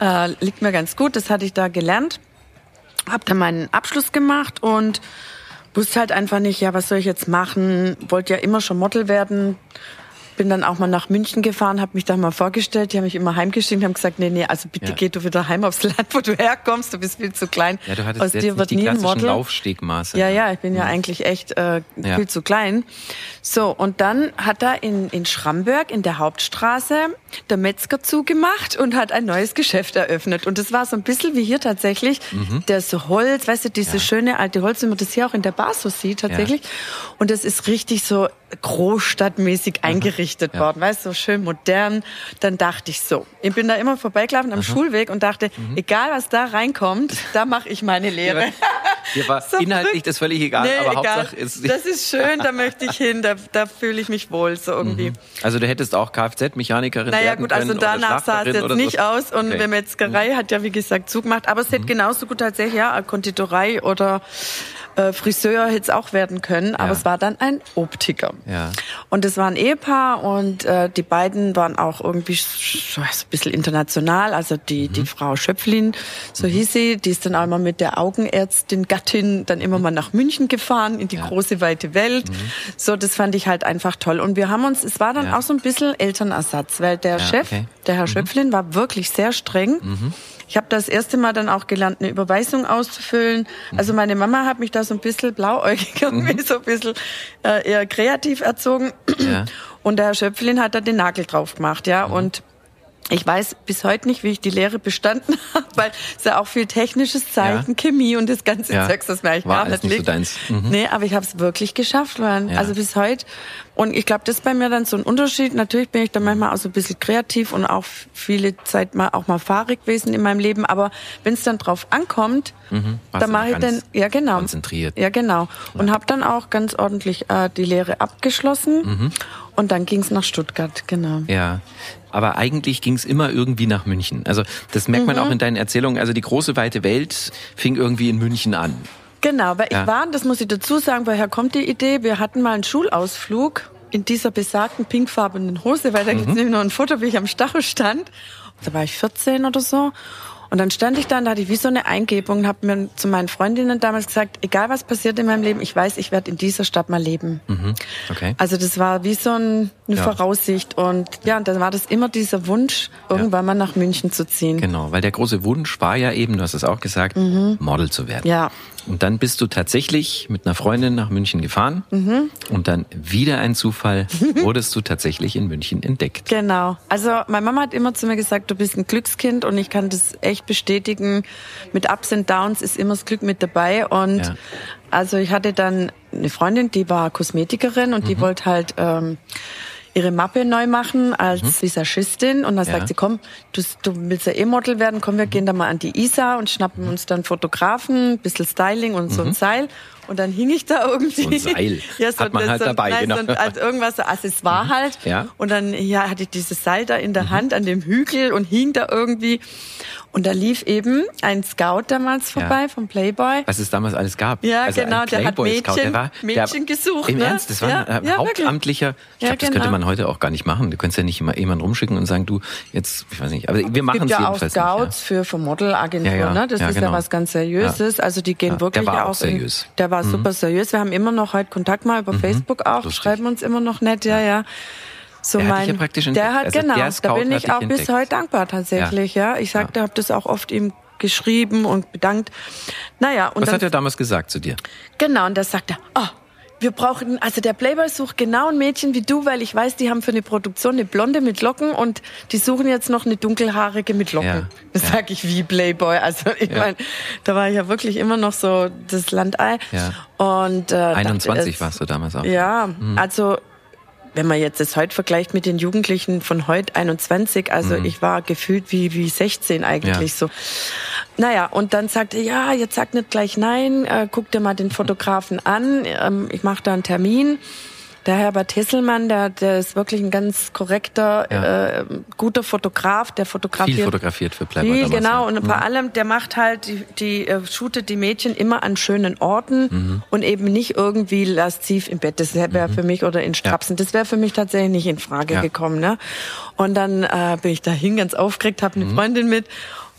C: äh, liegt mir ganz gut. Das hatte ich da gelernt. Hab dann meinen Abschluss gemacht und wusste halt einfach nicht, ja, was soll ich jetzt machen? Wollte ja immer schon Model werden bin dann auch mal nach München gefahren, habe mich da mal vorgestellt. Die haben mich immer heimgeschickt, haben gesagt, nee, nee, also bitte ja. geh du wieder heim aufs Land, wo du herkommst. Du bist viel zu klein.
B: Ja, du hattest Aus jetzt dir wird die nie ein Model. Laufstegmaße.
C: Ja, ja, ich bin ja, ja eigentlich echt äh, ja. viel zu klein. So, und dann hat er in, in Schramberg in der Hauptstraße der Metzger zugemacht und hat ein neues Geschäft eröffnet. Und das war so ein bisschen wie hier tatsächlich, mhm. das Holz, weißt du, diese schöne alte Holz, wie man das hier auch in der Bar so sieht tatsächlich. Und das ist richtig so großstadtmäßig eingerichtet ja. worden, weißt du, so schön modern. Dann dachte ich so, ich bin da immer vorbeigelaufen am mhm. Schulweg und dachte, mhm. egal was da reinkommt, da mache ich meine Lehre.
B: Dir war <laughs> so inhaltlich das völlig egal, nee, aber egal. Hauptsache ist...
C: Das ist schön, da möchte ich hin, da, da fühle ich mich wohl so irgendwie. Mhm.
B: Also du hättest auch Kfz-Mechanikerin
C: Naja gut, also danach sah es jetzt nicht so. aus und okay. Metzgerei mhm. hat ja wie gesagt zugemacht, aber es hätte mhm. genauso gut tatsächlich ja Konditorei oder äh, Friseur hätte es auch werden können, aber ja. es war dann ein Optiker. Ja. Und es war ein Ehepaar und äh, die beiden waren auch irgendwie so ein bisschen international. Also die, mhm. die Frau Schöpflin, so mhm. hieß sie, die ist dann einmal mit der Augenärztin Gattin dann immer mhm. mal nach München gefahren, in die ja. große weite Welt. Mhm. So, das fand ich halt einfach toll. Und wir haben uns, es war dann ja. auch so ein bisschen Elternersatz, weil der Chef, okay. der Herr mhm. Schöpflin, war wirklich sehr streng. Ich habe das erste Mal dann auch gelernt, eine Überweisung auszufüllen. Also meine Mama hat mich da so ein bisschen blauäugig, <laughs> irgendwie mhm. so ein bisschen äh, eher kreativ erzogen. Ja. Und der Herr Schöpflin hat da den Nagel drauf gemacht, ja. Mhm. Und ich weiß bis heute nicht, wie ich die Lehre bestanden <laughs> habe, weil es ja auch viel technisches Zeichen, ja. Chemie und das ganze ja. Zeugs, das mir eigentlich
B: War gar nicht liegt. So deins.
C: Mhm. Nee, aber ich habe es wirklich geschafft, man. Ja. Also bis heute. Und ich glaube, das ist bei mir dann so ein Unterschied. Natürlich bin ich dann manchmal auch so ein bisschen kreativ und auch viele Zeit mal auch mal fahrig gewesen in meinem Leben. Aber wenn es dann drauf ankommt, mhm. dann mache ich dann ja genau
B: konzentriert.
C: Ja genau und habe dann auch ganz ordentlich äh, die Lehre abgeschlossen. Mhm. Und dann ging es nach Stuttgart, genau.
B: Ja, aber eigentlich ging es immer irgendwie nach München. Also das merkt man mhm. auch in deinen Erzählungen. Also die große weite Welt fing irgendwie in München an.
C: Genau, weil ja. ich war, das muss ich dazu sagen, woher kommt die Idee? Wir hatten mal einen Schulausflug in dieser besagten pinkfarbenen Hose, weil da mhm. gibt es nämlich noch ein Foto, wie ich am Stachel stand. Da war ich 14 oder so. Und dann stand ich da und da hatte ich wie so eine Eingebung und habe mir zu meinen Freundinnen damals gesagt, egal was passiert in meinem Leben, ich weiß, ich werde in dieser Stadt mal leben. Mhm. Okay. Also das war wie so ein, eine ja. Voraussicht. Und ja, und dann war das immer dieser Wunsch, irgendwann ja. mal nach München zu ziehen.
B: Genau, weil der große Wunsch war ja eben, du hast es auch gesagt, mhm. Model zu werden.
C: Ja.
B: Und dann bist du tatsächlich mit einer Freundin nach München gefahren mhm. und dann wieder ein Zufall, <laughs> wurdest du tatsächlich in München entdeckt.
C: Genau. Also meine Mama hat immer zu mir gesagt, du bist ein Glückskind und ich kann das echt bestätigen. Mit Ups und Downs ist immer das Glück mit dabei und ja. also ich hatte dann eine Freundin, die war Kosmetikerin und mhm. die wollte halt ähm, ihre Mappe neu machen als mhm. Visagistin und dann ja. sagt sie, komm, du, du willst ja eh Model werden, komm, wir gehen da mal an die ISA und schnappen uns dann Fotografen, bisschen Styling und so ein mhm. Seil. Und dann hing ich da irgendwie. So
B: ein Seil. <laughs> ja, so, Hat man halt so, dabei, nein,
C: genau. So, also irgendwas, so Accessoire mhm. halt. Ja. Und dann ja, hatte ich dieses Seil da in der mhm. Hand an dem Hügel und hing da irgendwie. Und da lief eben ein Scout damals vorbei ja. vom Playboy.
B: Was es damals alles gab.
C: Ja, also genau, der hat Mädchen, der war, Mädchen der, gesucht.
B: Im
C: ne?
B: Ernst, das war ja, ein ja, hauptamtlicher. Ich glaube, das genau. könnte man heute auch gar nicht machen. Du könntest ja nicht immer jemanden rumschicken und sagen, du, jetzt, ich weiß nicht, aber wir machen es
C: jedenfalls nicht. ja auch Scouts für, für Modelagenturen, ne? Das ist ja genau. was ganz Seriöses. Also die gehen wirklich
B: der war
C: auch
B: seriös.
C: In, der war war mhm. super seriös. Wir haben immer noch heute Kontakt mal über mhm. Facebook auch, Lustig. schreiben uns immer noch nett, ja, ja.
B: So der mein, hat ja
C: der hat also genau, der da bin ich auch bis heute dankbar tatsächlich, ja. ja. Ich sagte, ja. habe das auch oft ihm geschrieben und bedankt. Naja, und
B: was
C: dann,
B: hat er damals gesagt zu dir?
C: Genau, und da sagt er, oh, wir brauchen, also der Playboy sucht genau ein Mädchen wie du, weil ich weiß, die haben für eine Produktion eine Blonde mit Locken und die suchen jetzt noch eine dunkelhaarige mit Locken. Ja, das ja. sag ich wie Playboy. Also ich ja. meine, da war ich ja wirklich immer noch so das Landei.
B: Ja.
C: Und, äh,
B: 21 dachte, warst du damals auch.
C: Ja, mhm. also wenn man jetzt das heute vergleicht mit den Jugendlichen von heute 21, also mhm. ich war gefühlt wie, wie 16 eigentlich ja. so. Naja, und dann sagte er, ja, jetzt sag nicht gleich nein, äh, guck dir mal den Fotografen an, ähm, ich mache da einen Termin. Der Herbert Hesselmann, der, der ist wirklich ein ganz korrekter, ja. äh, guter Fotograf, der fotografiert.
B: Viel fotografiert für Playboy.
C: Viel, genau. Und mhm. vor allem, der macht halt, die, die äh, shootet die Mädchen immer an schönen Orten mhm. und eben nicht irgendwie lasziv im Bett. Das wäre mhm. für mich, oder in Strapsen. Ja. Das wäre für mich tatsächlich nicht in Frage ja. gekommen. Ne? Und dann äh, bin ich dahin ganz aufgeregt, habe eine mhm. Freundin mit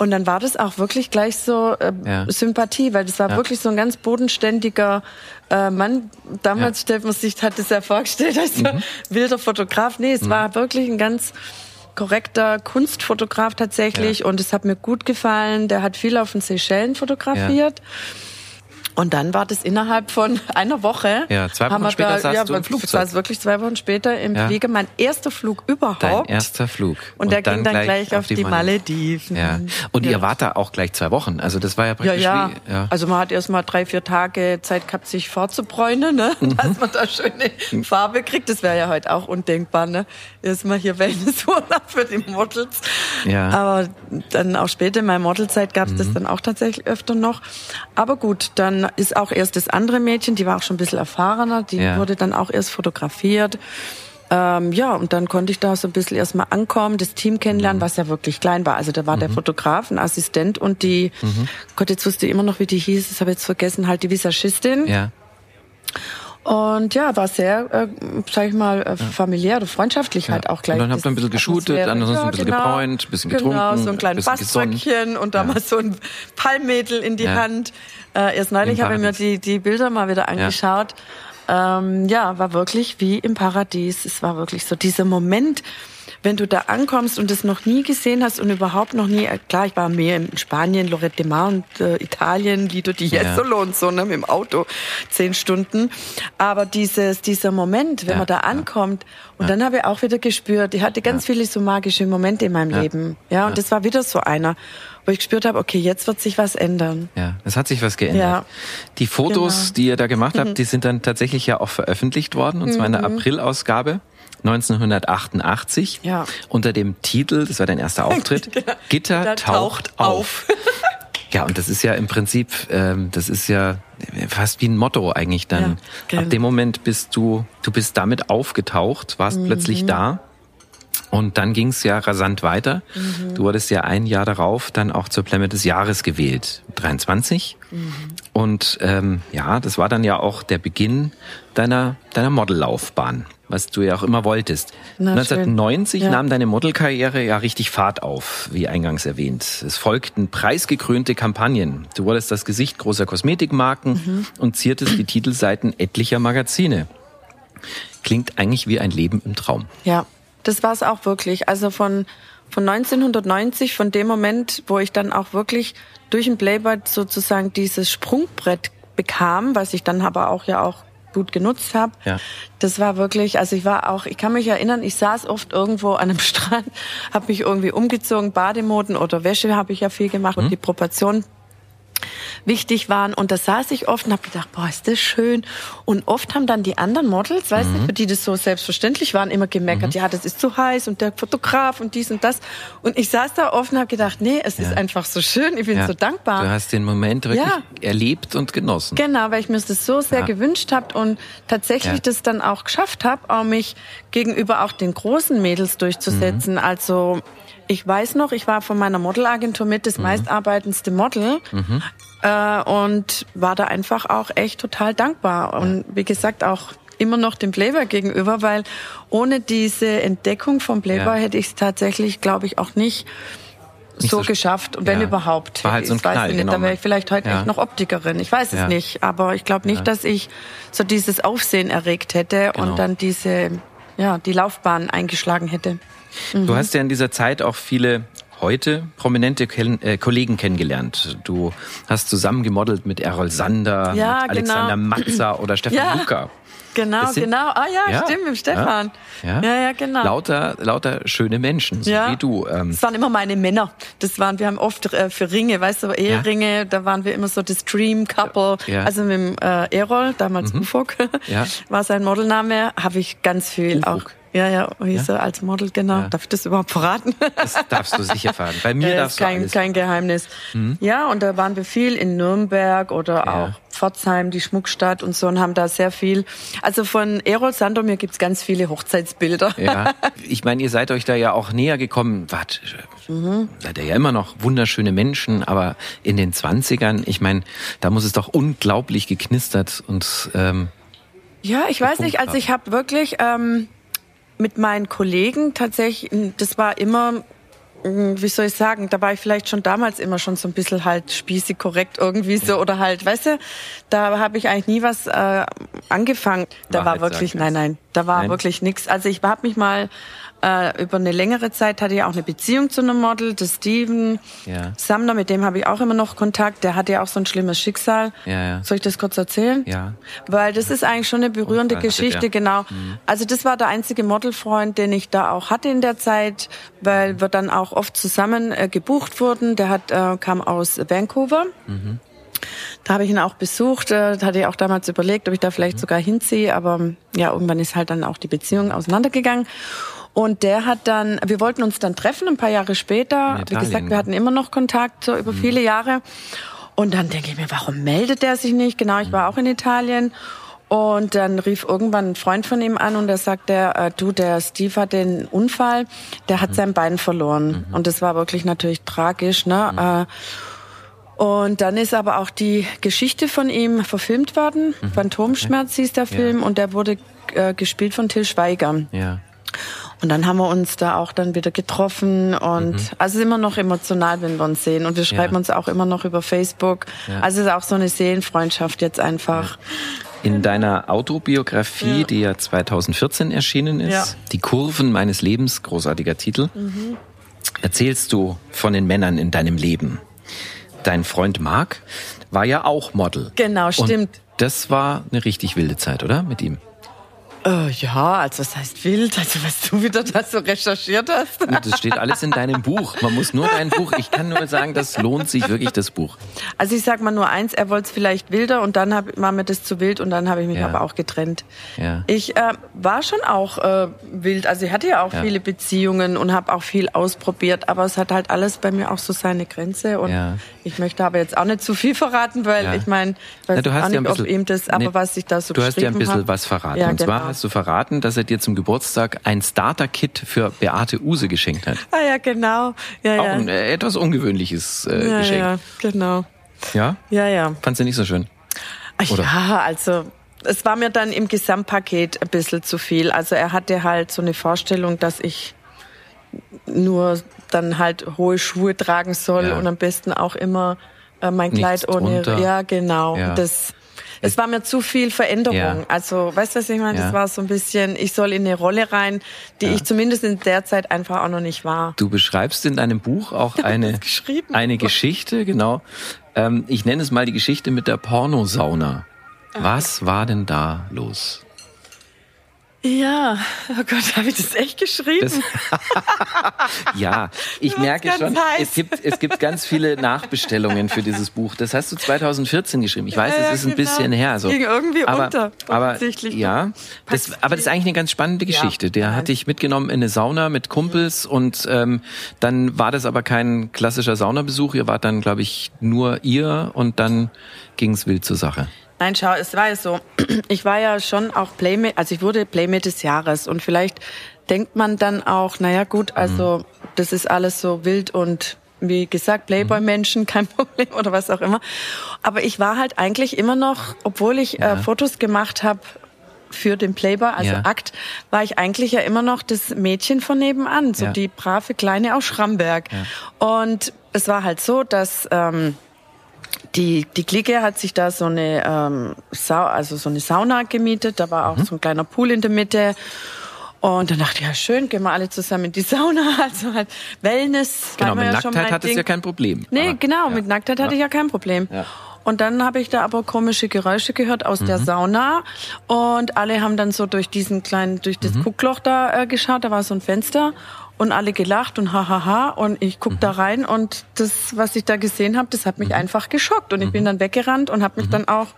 C: und dann war das auch wirklich gleich so äh, ja. Sympathie, weil das war ja. wirklich so ein ganz bodenständiger äh, Mann. Damals ja. stellt man sich, hat es ja vorgestellt als mhm. wilder Fotograf. Nee, es mhm. war wirklich ein ganz korrekter Kunstfotograf tatsächlich und es hat mir gut gefallen. Der hat viel auf den Seychellen fotografiert. Und dann war das innerhalb von <laughs> einer Woche.
B: Ja, zwei Wochen später da, saß ja, du im Flugzeug.
C: War wirklich zwei Wochen später im ja. Flieger. Mein erster Flug überhaupt.
B: Dein erster Flug.
C: Und, und der dann ging dann gleich, gleich auf, die, die Malediven.
B: Ja. Und ja. ihr wart da auch gleich zwei Wochen. Also das war ja praktisch
C: ja, ja. Wie, ja. Also man hat erst mal drei, vier Tage Zeit gehabt, sich vorzubräunen, ne? Mhm. dass man da schöne Farbe kriegt. Das wäre ja heute auch undenkbar. Ne? Erstmal hier Wellnessurlaub <laughs> für die Models. Ja. Aber dann auch später in meiner Modelzeit gab es mhm. das dann auch tatsächlich öfter noch. Aber gut, dann ist auch erst das andere Mädchen, die war auch schon ein bisschen erfahrener, die ja. wurde dann auch erst fotografiert. Ähm, ja, und dann konnte ich da so ein bisschen erstmal ankommen, das Team kennenlernen, mhm. was ja wirklich klein war. Also da war mhm. der Fotograf, ein Assistent und die, mhm. Gott, jetzt wusste ich immer noch, wie die hieß, das habe ich jetzt vergessen, halt die Visagistin.
B: Ja.
C: Und ja, war sehr, äh, sag ich mal, äh, familiär oder freundschaftlich halt auch gleich.
B: Und dann habt ihr ein bisschen geshootet, ansonsten ein bisschen genau, gebräunt, ein bisschen getrunken. Genau,
C: so ein kleines Baströckchen und da ja. mal so ein Palmmädel in die Hand. Äh, erst neulich habe ich mir die, die Bilder mal wieder angeschaut. Ähm, ja, war wirklich wie im Paradies. Es war wirklich so dieser Moment, wenn du da ankommst und es noch nie gesehen hast und überhaupt noch nie, klar, ich war mehr in Spanien, Lorette de Mar und äh, Italien, Lido di Jesolo ja. und so, ne, mit dem Auto, zehn Stunden. Aber dieses, dieser Moment, wenn ja, man da ankommt, und dann habe ich auch wieder gespürt, ich hatte ganz viele so magische Momente in meinem Leben. Ja, und das war wieder so einer wo ich gespürt habe, okay, jetzt wird sich was ändern.
B: Ja, es hat sich was geändert. Ja. Die Fotos, genau. die ihr da gemacht habt, mhm. die sind dann tatsächlich ja auch veröffentlicht worden, und zwar in der mhm. April-Ausgabe. 1988 ja. unter dem Titel, das war dein erster Auftritt. <laughs> Gitter, Gitter taucht, taucht auf. <laughs> ja, und das ist ja im Prinzip, ähm, das ist ja fast wie ein Motto eigentlich dann. Ja. Ab dem Moment bist du, du bist damit aufgetaucht, warst mhm. plötzlich da und dann ging es ja rasant weiter. Mhm. Du wurdest ja ein Jahr darauf dann auch zur Plemme des Jahres gewählt, 23. Mhm. Und ähm, ja, das war dann ja auch der Beginn deiner, deiner Modellaufbahn, was du ja auch immer wolltest. Na, 1990 ja. nahm deine Modelkarriere ja richtig Fahrt auf, wie eingangs erwähnt. Es folgten preisgekrönte Kampagnen. Du wurdest das Gesicht großer Kosmetikmarken mhm. und ziertest die Titelseiten etlicher Magazine. Klingt eigentlich wie ein Leben im Traum.
C: Ja, das war es auch wirklich. Also von, von 1990, von dem Moment, wo ich dann auch wirklich durch ein Playboy sozusagen dieses Sprungbrett bekam, was ich dann aber auch ja auch gut genutzt habe. Ja. Das war wirklich, also ich war auch, ich kann mich erinnern, ich saß oft irgendwo an einem <laughs> Strand, habe mich irgendwie umgezogen, Bademoden oder Wäsche habe ich ja viel gemacht mhm. und die Proportion wichtig waren. Und da saß ich oft und habe gedacht, boah, ist das schön. Und oft haben dann die anderen Models, weißt mhm. du, für die das so selbstverständlich waren, immer gemeckert, mhm. ja, das ist zu heiß und der Fotograf und dies und das. Und ich saß da oft und habe gedacht, nee, es ja. ist einfach so schön, ich bin ja. so dankbar.
B: Du hast den Moment wirklich ja. erlebt und genossen.
C: Genau, weil ich mir das so sehr gewünscht habe und tatsächlich das dann auch geschafft habe, auch mich gegenüber auch den großen Mädels durchzusetzen. Mhm. Also ich weiß noch, ich war von meiner Modelagentur mit das mhm. meistarbeitendste Model. Mhm. Äh, und war da einfach auch echt total dankbar. Und wie gesagt, auch immer noch dem Playboy gegenüber, weil ohne diese Entdeckung vom Playboy ja. hätte ich es tatsächlich, glaube ich, auch nicht so, so, geschafft, wenn ja. überhaupt.
B: War halt so ein
C: ich weiß
B: Knall,
C: nicht,
B: genau.
C: da wäre ich vielleicht heute ja. echt noch Optikerin. Ich weiß es nicht, aber ich glaube nicht, dass ich so dieses Aufsehen erregt hätte genau. und dann diese, ja, die Laufbahn eingeschlagen hätte.
B: Mhm. Du hast ja in dieser Zeit auch viele heute prominente äh, Kollegen kennengelernt. Du hast zusammen gemodelt mit Errol Sander,
C: ja,
B: mit Alexander
C: genau.
B: Matzer <clears throat> oder Stefan ja. Luca.
C: Genau, sind, genau. Ah ja, ja, stimmt, mit Stefan.
B: Ja, ja, ja, genau. Lauter, lauter schöne Menschen, so wie du.
C: Ähm. Das waren immer meine Männer. Das waren, wir haben oft äh, für Ringe, weißt du, Eheringe, da waren wir immer so das Dream Couple. Also mit dem äh, Errol, damals mhm. Ufok, <laughs> war sein Modelname, habe ich ganz viel Ufok. auch ja, ja, hieß ja? er als Model, genau. Ja. Darf ich das überhaupt verraten?
B: Das darfst du sicher verraten. Bei mir <laughs> ja, darfst
C: kein,
B: du alles.
C: kein Geheimnis. Mhm. Ja, und da waren wir viel in Nürnberg oder ja. auch Pforzheim, die Schmuckstadt und so und haben da sehr viel. Also von Erol Sandomir gibt's ganz viele Hochzeitsbilder.
B: Ja, <laughs> ich meine, ihr seid euch da ja auch näher gekommen. Wart, mhm. seid ihr ja immer noch wunderschöne Menschen, aber in den Zwanzigern, ich meine, da muss es doch unglaublich geknistert und ähm,
C: ja, ich weiß nicht, also ich habe wirklich ähm, mit meinen Kollegen tatsächlich, das war immer, mm, wie soll ich sagen, da war ich vielleicht schon damals immer schon so ein bisschen halt spießig korrekt irgendwie so oder halt, weißt du, da habe ich eigentlich nie was äh, angefangen. Da Wahrheit war wirklich, nein, nein, da war nein. wirklich nichts. Also ich habe mich mal äh, über eine längere Zeit hatte ich auch eine Beziehung zu einem Model, das Steven ja. Sumner, mit dem habe ich auch immer noch Kontakt. Der hatte ja auch so ein schlimmes Schicksal.
B: Ja, ja.
C: Soll ich das kurz erzählen?
B: Ja.
C: Weil das ist eigentlich schon eine berührende Geschichte, genau. Mhm. Also das war der einzige Modelfreund, den ich da auch hatte in der Zeit, weil wir dann auch oft zusammen äh, gebucht wurden. Der hat äh, kam aus Vancouver. Mhm. Da habe ich ihn auch besucht. Äh, da hatte ich auch damals überlegt, ob ich da vielleicht mhm. sogar hinziehe. Aber ja, irgendwann ist halt dann auch die Beziehung auseinandergegangen. Und der hat dann, wir wollten uns dann treffen, ein paar Jahre später. Wie gesagt, wir hatten immer noch Kontakt, so über mhm. viele Jahre. Und dann denke ich mir, warum meldet der sich nicht? Genau, ich war auch in Italien. Und dann rief irgendwann ein Freund von ihm an und er sagte, äh, du, der Steve hat den Unfall, der hat mhm. sein Bein verloren. Mhm. Und das war wirklich natürlich tragisch. Ne? Mhm. Äh, und dann ist aber auch die Geschichte von ihm verfilmt worden. Mhm. Phantomschmerz hieß der Film ja. und der wurde äh, gespielt von Till Schweiger.
B: Ja.
C: Und dann haben wir uns da auch dann wieder getroffen und mhm. also immer noch emotional, wenn wir uns sehen. Und wir schreiben ja. uns auch immer noch über Facebook. Ja. Also es ist auch so eine Seelenfreundschaft jetzt einfach.
B: In deiner Autobiografie, ja. die ja 2014 erschienen ist, Die Kurven meines Lebens, großartiger Titel, mhm. erzählst du von den Männern in deinem Leben. Dein Freund Marc war ja auch Model.
C: Genau, stimmt. Und
B: das war eine richtig wilde Zeit, oder? Mit ihm.
C: Äh, ja, also das heißt wild, also was du wieder da so recherchiert hast.
B: Das steht alles in deinem <laughs> Buch. Man muss nur dein Buch, ich kann nur sagen, das lohnt sich wirklich, das Buch.
C: Also ich sag mal nur eins, er wollte es vielleicht wilder und dann hab, war mir das zu wild und dann habe ich mich ja. aber auch getrennt.
B: Ja.
C: Ich äh, war schon auch äh, wild, also ich hatte ja auch ja. viele Beziehungen und habe auch viel ausprobiert, aber es hat halt alles bei mir auch so seine Grenze und ich möchte aber jetzt auch nicht zu viel verraten, weil ich meine, ich weiß
B: Na, auch
C: nicht,
B: bisschen,
C: ob ihm das, aber nee, was ich da so
B: Du hast ja ein bisschen
C: hab.
B: was verraten und genau. zwar hast du verraten, dass er dir zum Geburtstag ein Starter-Kit für Beate Use geschenkt hat.
C: Ah ja, genau. Ja,
B: Auch
C: ja.
B: ein äh, etwas ungewöhnliches äh,
C: ja,
B: Geschenk.
C: Ja, genau.
B: Ja?
C: Ja, ja.
B: Fandst du nicht so schön?
C: Oder? Ja, also es war mir dann im Gesamtpaket ein bisschen zu viel. Also er hatte halt so eine Vorstellung, dass ich nur dann halt hohe Schuhe tragen soll ja. und am besten auch immer äh, mein Kleid
B: Nichts
C: ohne.
B: drunter.
C: Ja, genau.
B: Ja.
C: Das es war mir zu viel Veränderung.
B: Ja.
C: Also, weißt du, was ich meine?
B: Ja.
C: Das war so ein bisschen, ich soll in eine Rolle rein, die
B: Ja.
C: ich zumindest in der Zeit einfach auch noch nicht war.
B: Du beschreibst in deinem Buch auch <laughs> eine, eine Geschichte, genau. Ähm, ich nenne es mal die Geschichte mit der Pornosauna. Was war denn da los?
C: Ja, oh Gott, habe ich das echt geschrieben?
B: Das, <laughs> ja, ich merke schon,
C: heiß.
B: es gibt, es gibt ganz viele Nachbestellungen für dieses Buch. Das hast du 2014 geschrieben. Ich weiß,
C: Ja,
B: es ist ein
C: genau.
B: bisschen her. So.
C: Ging irgendwie
B: aber,
C: unter,
B: Aber,
C: offensichtlich.
B: ja, das, aber das ist eigentlich eine ganz spannende Geschichte. Der
C: nein.
B: hat dich mitgenommen in eine Sauna mit Kumpels und ähm, dann war das aber kein klassischer Saunabesuch. Ihr wart dann, glaube ich, nur ihr und dann ging es wild zur Sache.
C: Nein, schau, es war ja so, <clears throat> ich war ja schon auch Playmate, also ich wurde Playmate des Jahres und vielleicht denkt man dann auch, naja gut, also das ist alles so wild und wie gesagt, Playboy-Menschen, <laughs> kein Problem oder was auch immer. Aber ich war halt eigentlich immer noch, obwohl ich
B: Ja.
C: äh, Fotos gemacht habe, für den Playboy, also ja. Akt, war ich eigentlich ja immer noch das Mädchen von nebenan, so ja. die brave Kleine aus Schramberg. Und es war halt so, dass ähm, die, die Clique hat sich da so eine, ähm, Sa also so eine Sauna gemietet, da war auch mhm. so ein kleiner Pool in der Mitte. Und dann dachte ich, ja schön, gehen wir alle zusammen in die <laughs> Sauna, also halt Wellness.
B: Genau, mit
C: ja
B: Nacktheit hattest du ja kein Problem.
C: Nee, aber, genau, ja. mit Nacktheit hatte ich ja kein Problem. Ja. Und dann habe ich da aber komische Geräusche gehört aus mhm. der Sauna und alle haben dann so durch diesen kleinen, durch das mhm. Guckloch da äh, geschaut, da war so ein Fenster und alle gelacht und hahaha und ich guck mhm. da rein und das, was ich da gesehen habe, das hat mich mhm. einfach geschockt und ich bin mhm. dann weggerannt und habe mich mhm. dann auch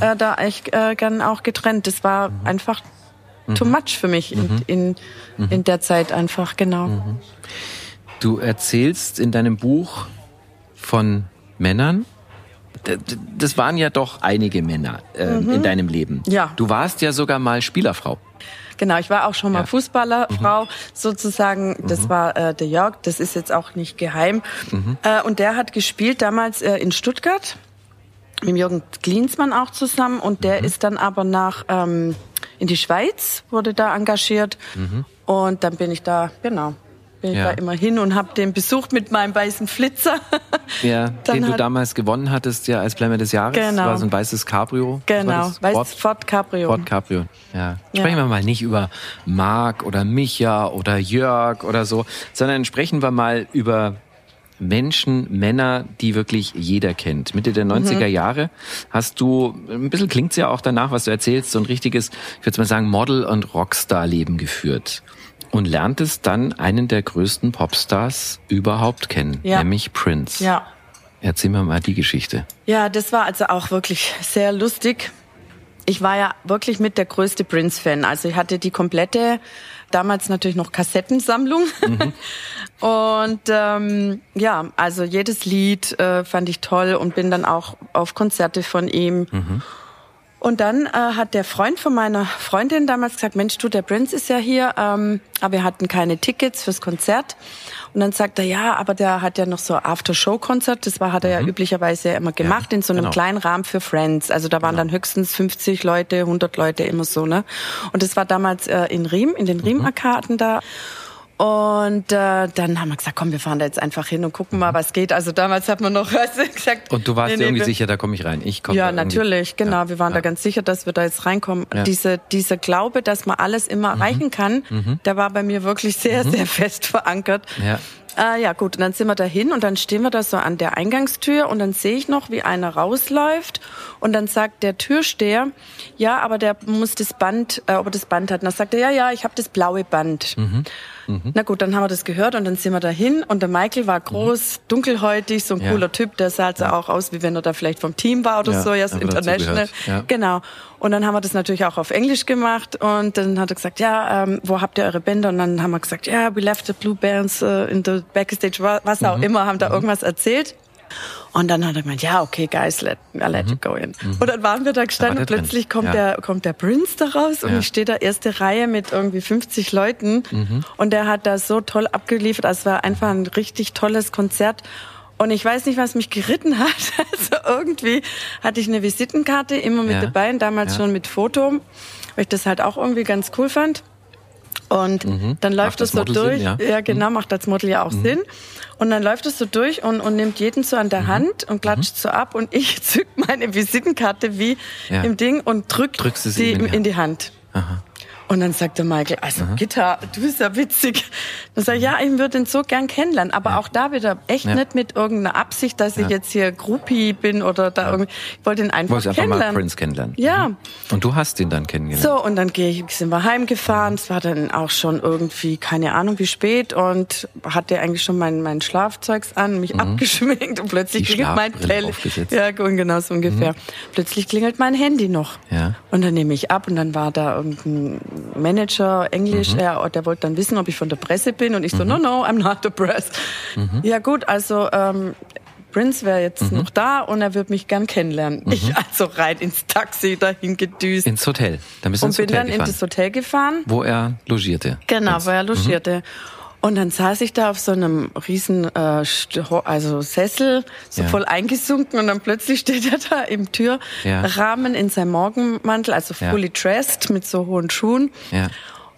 C: äh, da echt äh, gern auch getrennt. Das war einfach too much für mich in, in, in der Zeit einfach, genau.
B: Du erzählst in deinem Buch von Männern, das waren ja doch einige Männer äh, mhm. in deinem Leben.
C: Ja.
B: Du warst ja sogar mal Spielerfrau.
C: Genau, ich war auch schon mal ja. Fußballerfrau mhm. sozusagen. Das mhm. war äh, der Jörg, das ist jetzt auch nicht geheim. Mhm. Äh, und der hat gespielt damals äh, in Stuttgart mit Jürgen Klinsmann auch zusammen. Und der mhm. ist dann aber nach ähm, in die Schweiz, wurde da engagiert. Mhm. Und dann bin ich da, genau, bin ja. ich da immer hin und habe den besucht mit meinem weißen Flitzer. <laughs>
B: Ja, den du damals gewonnen hattest, ja, als Player des Jahres. Genau. Das war so ein weißes Cabrio.
C: Genau,
B: weißes
C: Ford Cabrio.
B: Ford Cabrio, ja. Sprechen ja. wir mal nicht über Marc oder Micha oder Jörg oder so, sondern sprechen wir mal über Menschen, Männer, die wirklich jeder kennt. Mitte der 90er mhm. Jahre hast du, ein bisschen klingt's ja auch danach, was du erzählst, so ein richtiges, ich würde mal sagen, Model- und Rockstar-Leben geführt und lerntest dann einen der größten Popstars überhaupt kennen, ja. nämlich Prince.
C: Ja.
B: Erzähl mir mal die Geschichte.
C: Ja, das war also auch wirklich sehr lustig. Ich war ja wirklich mit der größte Prince-Fan. Also ich hatte die komplette, damals natürlich noch Kassettensammlung. Mhm. <laughs> und ähm, ja, also jedes Lied äh, fand ich toll und bin dann auch auf Konzerte von ihm. Mhm. Und dann äh, hat der Freund von meiner Freundin damals gesagt, Mensch, du, der Prince ist ja hier, ähm, aber wir hatten keine Tickets fürs Konzert. Und dann sagt er, ja, aber der hat ja noch so After-Show-Konzert, das war, hat er mhm. ja üblicherweise immer gemacht, ja, in so einem genau. kleinen Rahmen für Friends. Also da waren genau. dann höchstens 50 Leute, 100 Leute, immer so, ne? Und das war damals äh, in Riem, in den Riem-Arkaden da. Und äh, dann haben wir gesagt, komm, wir fahren da jetzt einfach hin und gucken mal, was geht. Also damals hat man noch <laughs> also gesagt.
B: Und du warst nee, nee, irgendwie sicher, da komme ich rein. Ich komme.
C: Ja, natürlich, genau. Ja, wir waren ja. da ganz sicher, dass wir da jetzt reinkommen. Ja. Diese, dieser Glaube, dass man alles immer mhm. erreichen kann, mhm. der war bei mir wirklich sehr, mhm. sehr fest verankert. Ja. Äh, ja, gut, und dann sind wir dahin und dann stehen wir da so an der Eingangstür und dann sehe ich noch, wie einer rausläuft und dann sagt der Türsteher, ja, aber der muss das Band, äh, ob er das Band hat. Und dann sagt er, ja, ja, ich habe das blaue Band. Mhm. Na gut, dann haben wir das gehört und dann sind wir dahin und der Michael war groß, mhm. dunkelhäutig, so ein ja. cooler Typ, der sah also ja. auch aus, wie wenn er da vielleicht vom Team war oder ja, so, jetzt international. Ja. Genau. Und dann haben wir das natürlich auch auf Englisch gemacht und dann hat er gesagt, ja, ähm, wo habt ihr eure Bänder? Und dann haben wir gesagt, ja, we left the blue bands uh, in the backstage, was auch mhm. immer, haben da mhm. irgendwas erzählt. Und dann hat er gemeint, ja, okay, guys, let, let mhm. it go in. Mhm. Und dann waren wir da gestanden und plötzlich kommt, ja. der, kommt der Prince da raus und ja. ich stehe da erste Reihe mit irgendwie 50 Leuten mhm. und der hat da so toll abgeliefert. Es war einfach ein richtig tolles Konzert. Und ich weiß nicht, was mich geritten hat. <laughs> Also irgendwie hatte ich eine Visitenkarte immer mit ja. dabei und damals schon mit Foto, weil ich das halt auch irgendwie ganz cool fand. Und mhm. dann läuft es so durch. Sinn, ja. ja. genau, mhm. macht als Model ja auch mhm. Sinn. Und dann läuft es so durch und, und nimmt jeden so an der mhm. Hand und klatscht mhm. so ab und <laughs> ich zück meine Visitenkarte wie ja. im Ding und drück sie, sie in, in die Hand. Aha. Und dann sagt der Michael, also Aha. Gitter, du bist ja witzig. Dann sag ich, ja, ich würde ihn so gern kennenlernen. Aber ja. auch da wieder echt ja. nicht mit irgendeiner Absicht, dass ja. ich jetzt hier Groupie bin oder da irgendwie. Ich wollte ihn einfach Wolltest kennenlernen. einfach mal
B: Prince kennenlernen.
C: Ja. Mhm.
B: Und du hast ihn dann kennengelernt.
C: So, und dann gehe ich, sind wir heimgefahren. Es war dann auch schon irgendwie, keine Ahnung wie spät und hatte eigentlich schon mein, mein Schlafzeugs an, mich mhm. abgeschminkt und plötzlich Die klingelt mein Telefon. Ja, genau so ungefähr. Mhm. Plötzlich klingelt mein Handy noch. Ja. Und dann nehme ich ab und dann war da irgendein Manager Englisch, mhm. er, der wollte dann wissen, ob ich von der Presse bin und ich so, mhm. no, no, I'm not the press. Mhm. Ja gut, also ähm, Prince wäre jetzt mhm. noch da und er würde mich gern kennenlernen. Mhm. Ich also rein ins Taxi dahin gedüst.
B: Ins Hotel. Dann bist du und ins
C: bin
B: Hotel
C: dann
B: gefahren.
C: in das Hotel gefahren.
B: Wo er logierte.
C: Genau, Prince. wo er logierte. Und dann saß ich da auf so einem riesen äh, also Sessel, so ja. voll eingesunken und dann plötzlich steht er da im Türrahmen ja. in seinem Morgenmantel, also fully dressed mit so hohen Schuhen.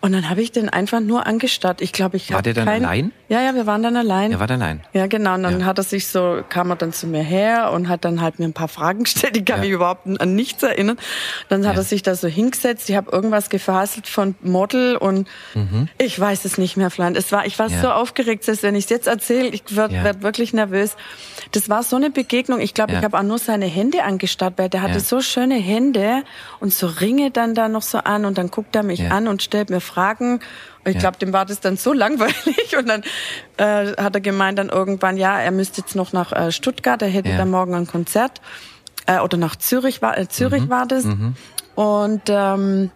C: Und dann habe ich den einfach nur angestarrt. Ich glaube, ich
B: War der dann
C: kein...
B: allein?
C: Ja, ja, wir waren dann allein.
B: Er war allein.
C: Ja, genau. Und dann ja. hat er sich so, kam er dann zu mir her und hat dann halt mir ein paar Fragen <laughs> gestellt. Ich kann ja. mich überhaupt an nichts erinnern. Dann hat ja. er sich da so hingesetzt. Ich habe irgendwas gefaselt von Model und mhm. ich weiß es nicht mehr, Flan. Es war, ich war so aufgeregt, dass wenn ich es jetzt erzähle, ich werde werd wirklich nervös. Das war so eine Begegnung. Ich glaube, ich habe auch nur seine Hände angestarrt, weil der hatte so schöne Hände und so Ringe dann da noch so an und dann guckt er mich an und stellt mir Fragen. Und ich glaube, dem war das dann so langweilig. <laughs> Und dann äh, hat er gemeint dann irgendwann, ja, er müsste jetzt noch nach äh, Stuttgart, er hätte ja. dann morgen ein Konzert. Äh, oder nach Zürich war, äh, Zürich mhm. war das. Mhm. Und ähm,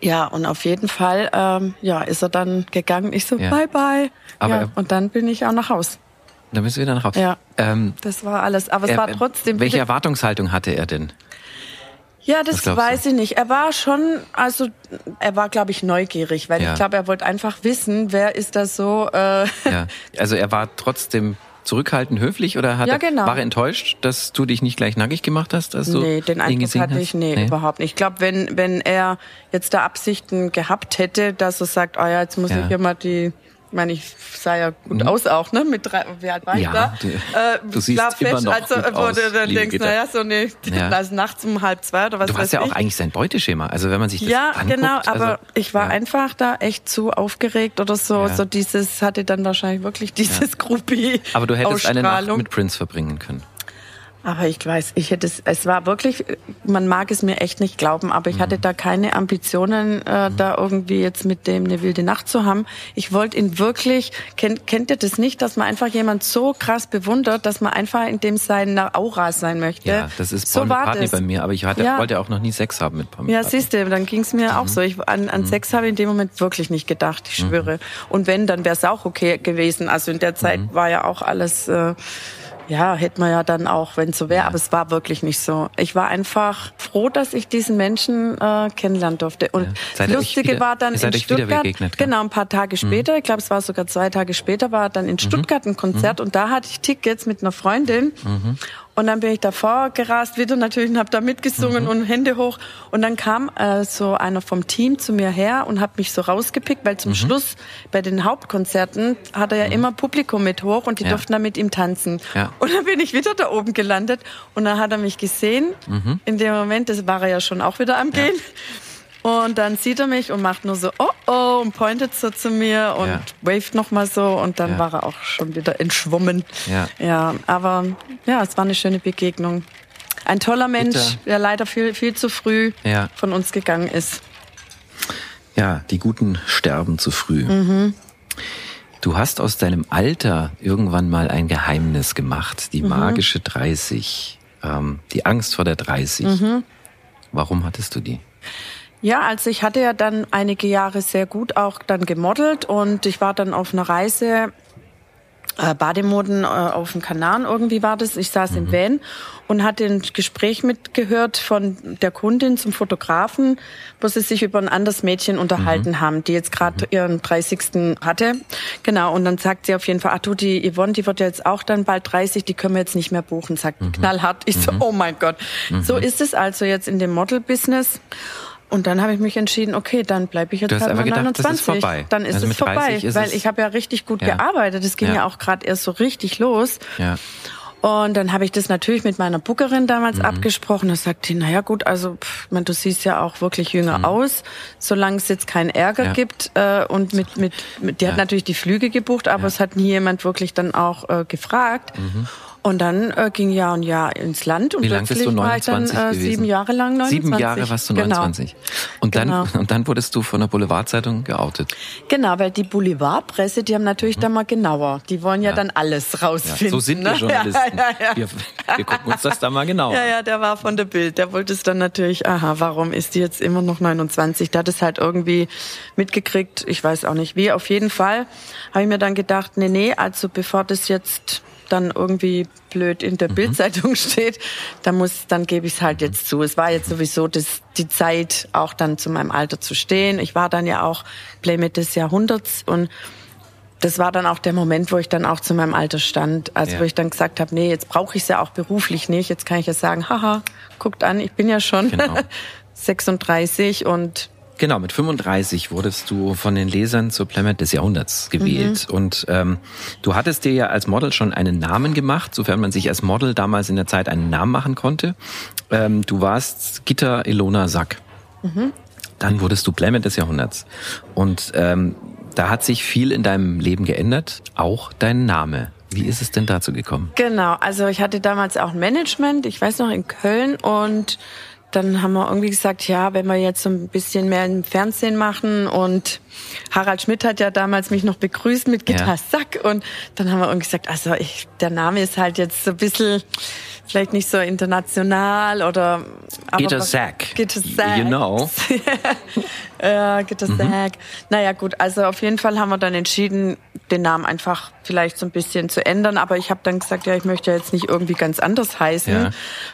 C: ja, und auf jeden Fall ähm, ja, ist er dann gegangen. Ich so, ja. bye bye. Aber ja, und dann bin ich auch nach Haus.
B: Dann bist du wieder nach Hause.
C: Ja, ähm, das war alles. Aber es war trotzdem...
B: Welche Erwartungshaltung hatte er denn?
C: Ja, das weiß ich nicht. Er war schon, also er war, glaube ich, neugierig, weil ja. ich glaube, er wollte einfach wissen, wer ist das so. Äh
B: ja. Also er war trotzdem zurückhaltend höflich oder hat
C: ja, genau.
B: er, war er enttäuscht, dass du dich nicht gleich nackig gemacht hast? Als du
C: nee, den Eindruck hatte
B: hast?
C: ich nee, nee, überhaupt nicht. Ich glaube, wenn, wenn er jetzt da Absichten gehabt hätte, dass er sagt, oh ja, jetzt muss ja. ich hier mal die ich meine, ich sah ja gut mhm. aus auch, ne? Mit drei, wie alt war ich
B: ja,
C: da?
B: Du, äh, du siehst immer noch also, gut wo aus, du dann denkst, naja,
C: so eine, ja. also nachts um halb zwei oder was
B: Du hast ja auch eigentlich sein Beuteschema. Also wenn man sich das
C: Ja,
B: anguckt,
C: genau, aber
B: also,
C: ich war ja. einfach da echt zu aufgeregt oder so. Ja. So dieses, hatte dann wahrscheinlich wirklich dieses ja. Groupie.
B: Aber du hättest eine Nacht mit Prince verbringen können.
C: Aber ich weiß, ich hätte es, es war wirklich, man mag es mir echt nicht glauben, aber ich mhm. hatte da keine Ambitionen, äh, mhm. da irgendwie jetzt mit dem eine wilde Nacht zu haben. Ich wollte ihn wirklich, kennt, kennt ihr das nicht, dass man einfach jemand so krass bewundert, dass man einfach in dem seiner Aura sein möchte?
B: Ja, das ist so war das. bei mir, aber ich hatte, ja. wollte auch noch nie Sex haben mit Paul
C: Ja, siehst du, dann ging es mir mhm. auch so. Ich, an an mhm. Sex habe ich in dem Moment wirklich nicht gedacht, ich mhm. schwöre. Und wenn, dann wäre es auch okay gewesen. Also in der Zeit mhm. war ja auch alles... Äh, ja, hätte man ja dann auch, wenn es so wäre, aber es war wirklich nicht so. Ich war einfach froh, dass ich diesen Menschen äh, kennenlernen durfte. Und ja. Lustige
B: wieder,
C: war dann in Stuttgart, genau ein paar Tage mhm. später, mhm. ich glaube, es war sogar zwei Tage später, war dann in mhm. Stuttgart ein Konzert mhm. und da hatte ich Tickets mit einer Freundin. Mhm. Und dann bin ich davor gerast, wieder natürlich, und habe da mitgesungen mhm. und Hände hoch. Und dann kam äh, so einer vom Team zu mir her und hat mich so rausgepickt, weil zum mhm. Schluss bei den Hauptkonzerten hat er ja mhm. immer Publikum mit hoch und die ja. durften da mit ihm tanzen. Ja. Und dann bin ich wieder da oben gelandet und dann hat er mich gesehen. Mhm. In dem Moment, das war er ja schon auch wieder am Gehen. Ja. Und dann sieht er mich und macht nur so, oh oh, und pointet so zu mir und ja. waved nochmal so und dann ja. war er auch schon wieder entschwommen. Ja. ja, aber ja, es war eine schöne Begegnung. Ein toller Mensch, Bitte. der leider viel, viel zu früh ja. von uns gegangen ist.
B: Ja, die Guten sterben zu früh. Mhm. Du hast aus deinem Alter irgendwann mal ein Geheimnis gemacht, die mhm. magische 30, ähm, die Angst vor der 30. Mhm. Warum hattest du die?
C: Ja, also ich hatte ja dann einige Jahre sehr gut auch dann gemodelt und ich war dann auf einer Reise äh, Bademoden äh, auf dem Kanal irgendwie war das. Ich saß mhm. im Van und hatte ein Gespräch mitgehört von der Kundin zum Fotografen, wo sie sich über ein anderes Mädchen unterhalten mhm. haben, die jetzt gerade mhm. ihren 30. hatte. Genau, und dann sagt sie auf jeden Fall, ach du, die Yvonne, die wird ja jetzt auch dann bald 30, die können wir jetzt nicht mehr buchen, sagt mhm. knallhart. Ich so, mhm. oh mein Gott. So ist es also jetzt in dem Model-Business. Und dann habe ich mich entschieden, okay, dann bleibe ich jetzt
B: halt
C: mal
B: 29. Das ist vorbei.
C: Dann ist also es vorbei, ist weil ich habe ja richtig gut ja. gearbeitet. Es ging ja. ja auch gerade erst so richtig los. Ja. Und dann habe ich das natürlich mit meiner Bookerin damals mhm. abgesprochen. Da sagt die, naja gut, also pff, man, du siehst ja auch wirklich jünger mhm. aus, solange es jetzt keinen Ärger ja. gibt. Äh, und mit, mit, mit die ja. hat natürlich die Flüge gebucht, aber ja. es hat nie jemand wirklich dann auch äh, gefragt. Mhm. Und dann äh, ging Jahr und Jahr ins Land und
B: Wie lange bist du 29
C: war ich dann, äh, sieben Jahre lang 29.
B: Sieben Jahre warst du 29. Genau. Und dann genau. und dann wurdest du von der Boulevardzeitung geoutet.
C: Genau, weil die Boulevardpresse, die haben natürlich mhm. da mal genauer. Die wollen ja, ja. dann alles rausfinden. Ja,
B: so sind wir? <laughs> Journalisten. Ja, ja, wir, wir, gucken uns das da mal genauer.
C: Ja, ja, der war von der Bild. Der wollte es dann natürlich. Aha, warum ist die jetzt immer noch 29? Der hat es halt irgendwie mitgekriegt. Ich weiß auch nicht wie. Auf jeden Fall habe ich mir dann gedacht, nee, nee, also bevor das jetzt dann irgendwie blöd in der mhm. Bildzeitung <laughs> steht, dann muss, dann gebe ich es halt jetzt zu. Es war jetzt sowieso das, die Zeit, auch dann zu meinem Alter zu stehen. Ich war dann ja auch Playmate des Jahrhunderts und das war dann auch der Moment, wo ich dann auch zu meinem Alter stand. Also ja. wo ich dann gesagt habe, nee, jetzt brauche ich es ja auch beruflich nicht. Jetzt kann ich ja sagen, haha, guckt an, ich bin ja schon genau. <laughs> 36 und
B: Genau, mit 35 wurdest du von den Lesern zur Playmate des Jahrhunderts gewählt. Mhm. Und ähm, du hattest dir ja als Model schon einen Namen gemacht, sofern man sich als Model damals in der Zeit einen Namen machen konnte. Ähm, du warst Gitter Ilona Sack. Mhm. Dann wurdest du Playmate des Jahrhunderts. Und ähm, da hat sich viel in deinem Leben geändert, auch dein Name. Wie ist es denn dazu gekommen?
C: Genau, also ich hatte damals auch ein Management, ich weiß noch in Köln und dann haben wir irgendwie gesagt, ja, wenn wir jetzt so ein bisschen mehr im Fernsehen machen und Harald Schmidt hat ja damals mich noch begrüßt mit Gitarre Sack und dann haben wir irgendwie gesagt, also ich, der Name ist halt jetzt so ein bisschen vielleicht nicht so international oder
B: Gitter Sack.
C: Gitter Sack.
B: You know. <laughs>
C: ja, Gitter mhm. Sack. Naja, gut, also auf jeden Fall haben wir dann entschieden, den Namen einfach vielleicht so ein bisschen zu ändern, aber ich habe dann gesagt, ja, ich möchte jetzt nicht irgendwie ganz anders heißen. Ja.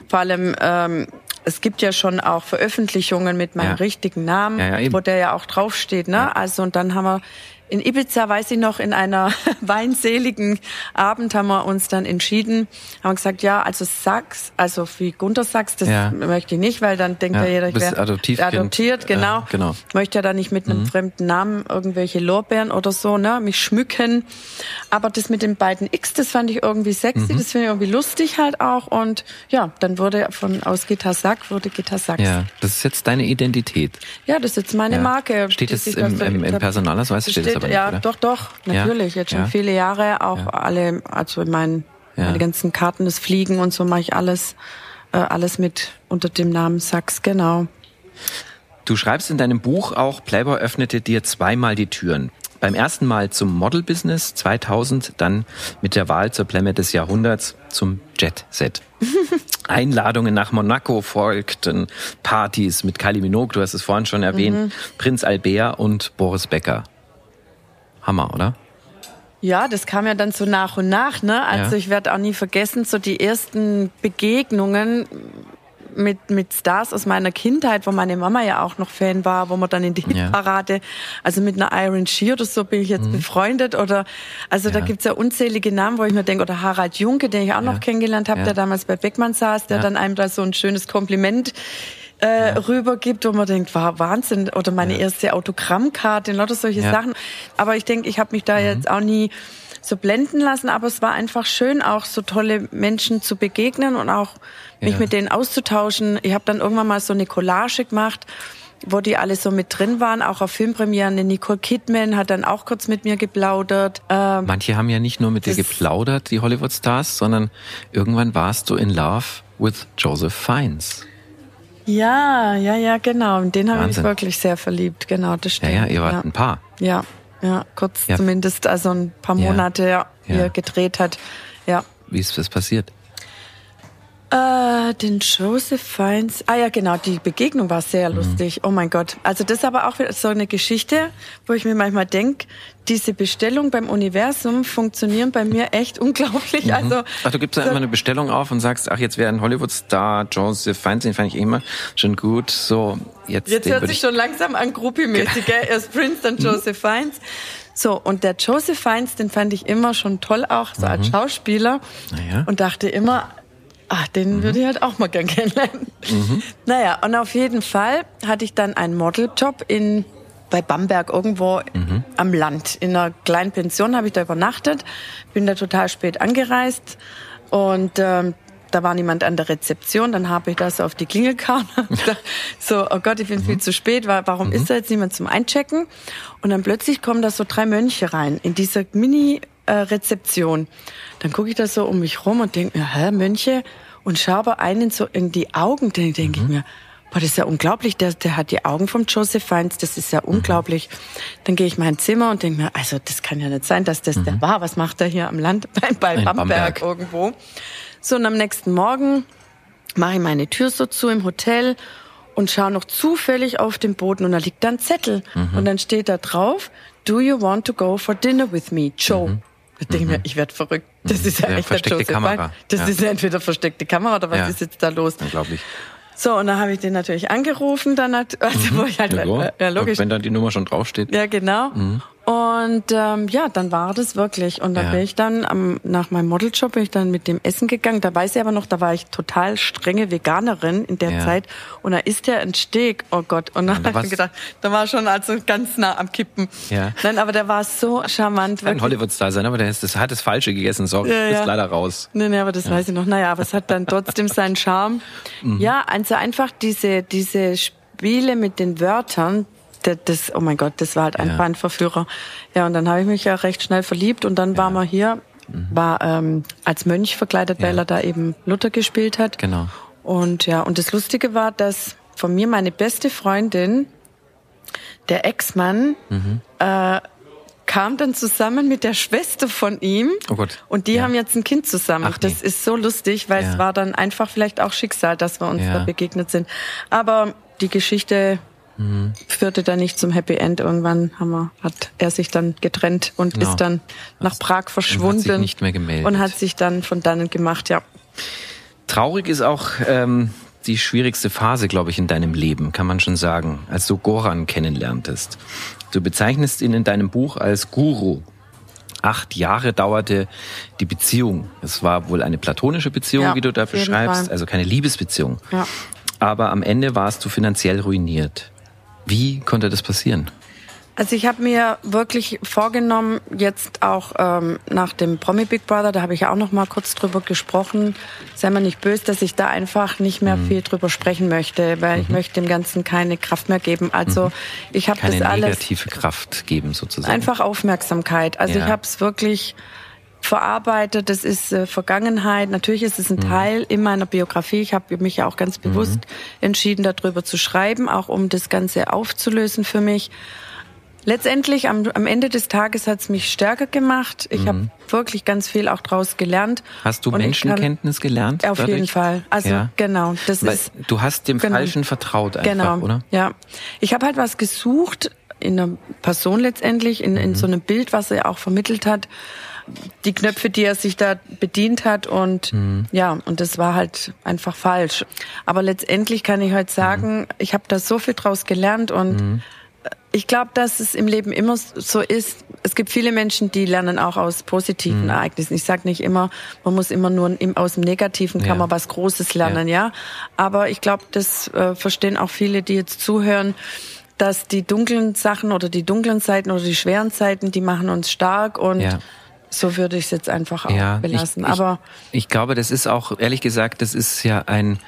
C: Vor allem ähm, es gibt ja schon auch Veröffentlichungen mit meinem ja. richtigen Namen, ja, ja, wo der ja auch draufsteht. Ne? Also und dann haben wir in Ibiza, weiß ich noch, in einer <laughs> weinseligen Abend haben wir uns dann entschieden, haben gesagt, ja, also Sachs, also wie Gunter Sachs, das ja. möchte ich nicht, weil dann denkt ja, ja jeder, ich wäre adoptiert, genau. Äh, genau. Ich möchte ja da nicht mit einem mhm. fremden Namen irgendwelche Lorbeeren oder so, ne, mich schmücken. Aber das mit den beiden X, das fand ich irgendwie sexy, mhm. das finde ich irgendwie lustig halt auch und ja, dann wurde von aus Gitar Sack wurde Gitar Sachs.
B: Ja, das ist jetzt deine Identität.
C: Ja, das ist jetzt meine ja. Marke.
B: Steht es im, im, im Personalausweis? Steht
C: aber nicht, ja,
B: oder?
C: doch, doch, natürlich. Ja? Jetzt schon ja. viele Jahre, auch ja. alle, also mein, meine ganzen Karten, das Fliegen und so mache ich alles, äh, alles mit unter dem Namen Sachs, genau.
B: Du schreibst in deinem Buch auch, Playboy öffnete dir zweimal die Türen. Beim ersten Mal zum Model-Business 2000, dann mit der Wahl zur Playmate des Jahrhunderts zum Jet-Set. <laughs> Einladungen nach Monaco folgten, Partys mit Kylie Minogue, du hast es vorhin schon erwähnt, mhm. Prinz Albert und Boris Becker. Hammer, oder?
C: Ja, das kam ja dann so nach und nach, ne? Also ja. ich werde auch nie vergessen, so die ersten Begegnungen mit, mit Stars aus meiner Kindheit, wo meine Mama ja auch noch Fan war, wo man dann in die Hitparade, ja. also mit einer Iron Shear oder so bin ich jetzt mhm. befreundet oder, also ja. da gibt's ja unzählige Namen, wo ich mir denke, oder Harald Junke, den ich auch noch kennengelernt habe, der damals bei Beckmann saß, der dann einem da so ein schönes Kompliment äh, ja. rübergibt, wo man denkt, war Wahnsinn. Oder meine ja. erste Autogrammkarte, lauter solche ja. Sachen. Aber ich denke, ich habe mich da mhm. jetzt auch nie so blenden lassen, aber es war einfach schön, auch so tolle Menschen zu begegnen und auch mich mit denen auszutauschen. Ich habe dann irgendwann mal so eine Collage gemacht, wo die alle so mit drin waren, auch auf Filmpremieren. Nicole Kidman hat dann auch kurz mit mir geplaudert.
B: Ähm, Manche haben ja nicht nur mit dir geplaudert, die Hollywood-Stars, sondern irgendwann warst du in Love with Joseph Fiennes.
C: Ja, ja, ja, genau. Und den habe ich wirklich sehr verliebt. Genau, das stimmt.
B: Ja, ja, ihr wart ja. ein Paar.
C: Ja, ja, kurz ja. zumindest, also ein paar Monate, ja, wie er gedreht hat. Ja.
B: Wie ist das passiert?
C: Äh, den Joseph Fiennes. Ah ja, genau, die Begegnung war sehr mhm. lustig. Oh mein Gott. Also das ist aber auch wieder so eine Geschichte, wo ich mir manchmal denke, diese Bestellung beim Universum funktionieren bei mir echt unglaublich. Mhm. Also
B: ach, du gibst da so immer eine Bestellung auf und sagst, ach, jetzt wäre ein Hollywood-Star Joseph Fiennes, den fand ich immer schon gut. So, jetzt.
C: Jetzt hört sich schon langsam an Groupie-mäßig, gell? Erst Prince, dann mhm. Joseph Fiennes. So, und der Joseph Fiennes, den fand ich immer schon toll auch, so als mhm. Schauspieler. Naja. Und dachte immer, Ach, den mhm. würde ich halt auch mal gern <laughs> kennenlernen. Mhm. Naja, und auf jeden Fall hatte ich dann einen Modeljob in bei Bamberg irgendwo mhm. am Land. In einer kleinen Pension habe ich da übernachtet, bin da total spät angereist und ähm, da war niemand an der Rezeption. Dann habe ich das auf die Klingelkarte. <laughs> so, oh Gott, ich bin mhm. viel zu spät. Warum mhm. ist da jetzt niemand zum Einchecken? Und dann plötzlich kommen da so drei Mönche rein in dieser Mini äh, Rezeption. Dann gucke ich da so um mich rum und denke mir, hä, Mönche? Und schaue aber einen so in die Augen, dann denke mhm. ich mir, boah, das ist ja unglaublich, der, der hat die Augen vom Joseph Fiennes, das ist ja mhm. unglaublich. Dann gehe ich mein Zimmer und denke mir, also das kann ja nicht sein, dass das mhm. der war. Was macht er hier am Land <laughs> bei, bei Bamberg, Bamberg irgendwo? So, und am nächsten Morgen mache ich meine Tür so zu im Hotel und schaue noch zufällig auf den Boden und da liegt da ein Zettel. Mhm. Und dann steht da drauf, Do you want to go for dinner with me, Joe? Mhm. Da denke ich mir, mhm. ich werde verrückt. Das ist ja, ja echt
B: versteckte der Kamera.
C: Das ja. ist ja entweder versteckte Kamera oder was
B: ja.
C: ist jetzt da los?
B: Unglaublich.
C: So, und dann habe ich den natürlich angerufen, dann hat, <laughs> also mhm. wo ich halt,
B: ja, äh, ja, logisch. Wenn dann die Nummer schon draufsteht.
C: Ja, genau. Mhm. Und ähm, ja, dann war das wirklich. Und dann ja. bin ich dann am, nach meinem Modeljob bin ich dann mit dem Essen gegangen. Da weiß ich aber noch, da war ich total strenge Veganerin in der ja. Zeit. Und da ist der ein Steak. Oh Gott. Und dann habe ich gedacht, da war schon also ganz nah am Kippen. Ja. Nein, aber der war so charmant.
B: Kann ein Hollywood-Star sein, aber der ist, das hat das Falsche gegessen. Sorry, ja, ja. ist leider raus.
C: Nee, nee, aber das weiß ich noch. Naja, aber es hat dann trotzdem seinen Charme. <laughs> Mhm. Ja, also einfach diese, diese Spiele mit den Wörtern, das, oh mein Gott, das war halt einfach ja. ein Verführer. Ja, und dann habe ich mich ja recht schnell verliebt und dann ja. waren wir hier, mhm. war ähm, als Mönch verkleidet, weil er da eben Luther gespielt hat.
B: Genau.
C: Und ja, und das Lustige war, dass von mir meine beste Freundin, der Ex-Mann, mhm. äh, kam dann zusammen mit der Schwester von ihm.
B: Oh Gott.
C: Und die ja. haben jetzt ein Kind zusammen. Ach, das nee. ist so lustig, weil ja. es war dann einfach vielleicht auch Schicksal, dass wir uns ja. da begegnet sind. Aber die Geschichte mhm. führte dann nicht zum Happy End. Irgendwann wir, hat er sich dann getrennt und genau. ist dann nach Prag verschwunden. Und hat sich
B: nicht mehr gemeldet.
C: Und hat sich dann von dannen gemacht, ja.
B: Traurig ist auch ähm, die schwierigste Phase, glaube ich, in deinem Leben, kann man schon sagen, als du Goran kennenlerntest. Du bezeichnest ihn in deinem Buch als Guru. Acht Jahre dauerte die Beziehung. Es war wohl eine platonische Beziehung, ja, wie du da beschreibst, also keine Liebesbeziehung. Ja. Aber am Ende warst du finanziell ruiniert. Wie konnte das passieren?
C: Also ich habe mir wirklich vorgenommen, jetzt auch ähm, nach dem Promi Big Brother, da habe ich ja auch noch mal kurz drüber gesprochen, sei mal nicht böse, dass ich da einfach nicht mehr mhm. viel drüber sprechen möchte, weil mhm. ich möchte dem Ganzen keine Kraft mehr geben. Also mhm. ich habe das alles
B: negative Kraft geben sozusagen.
C: Einfach Aufmerksamkeit. Also ja. ich habe es wirklich verarbeitet. Das ist äh, Vergangenheit. Natürlich ist es ein mhm. Teil in meiner Biografie. Ich habe mich ja auch ganz bewusst mhm. entschieden, darüber zu schreiben, auch um das Ganze aufzulösen für mich. Letztendlich am, am Ende des Tages hat es mich stärker gemacht. Ich mhm. habe wirklich ganz viel auch daraus gelernt.
B: Hast du Menschenkenntnis kann, gelernt?
C: Auf dadurch? jeden Fall. Also ja. genau, das Weil ist.
B: Du hast dem genau, Falschen vertraut einfach,
C: genau,
B: oder?
C: Ja, ich habe halt was gesucht in einer Person letztendlich, in, in mhm. so einem Bild, was er auch vermittelt hat die Knöpfe, die er sich da bedient hat und mhm. ja, und das war halt einfach falsch. Aber letztendlich kann ich heute sagen, mhm. ich habe da so viel draus gelernt und mhm. ich glaube, dass es im Leben immer so ist. Es gibt viele Menschen, die lernen auch aus positiven mhm. Ereignissen. Ich sage nicht immer, man muss immer nur aus dem Negativen kann ja. man was Großes lernen, ja. ja? Aber ich glaube, das äh, verstehen auch viele, die jetzt zuhören dass die dunklen Sachen oder die dunklen Zeiten oder die schweren Zeiten, die machen uns stark und ja. So würde ich es jetzt einfach auch ja, belassen.
B: Ich,
C: Aber
B: ich, ich, glaube, das ist auch ehrlich gesagt, das ist ja ein.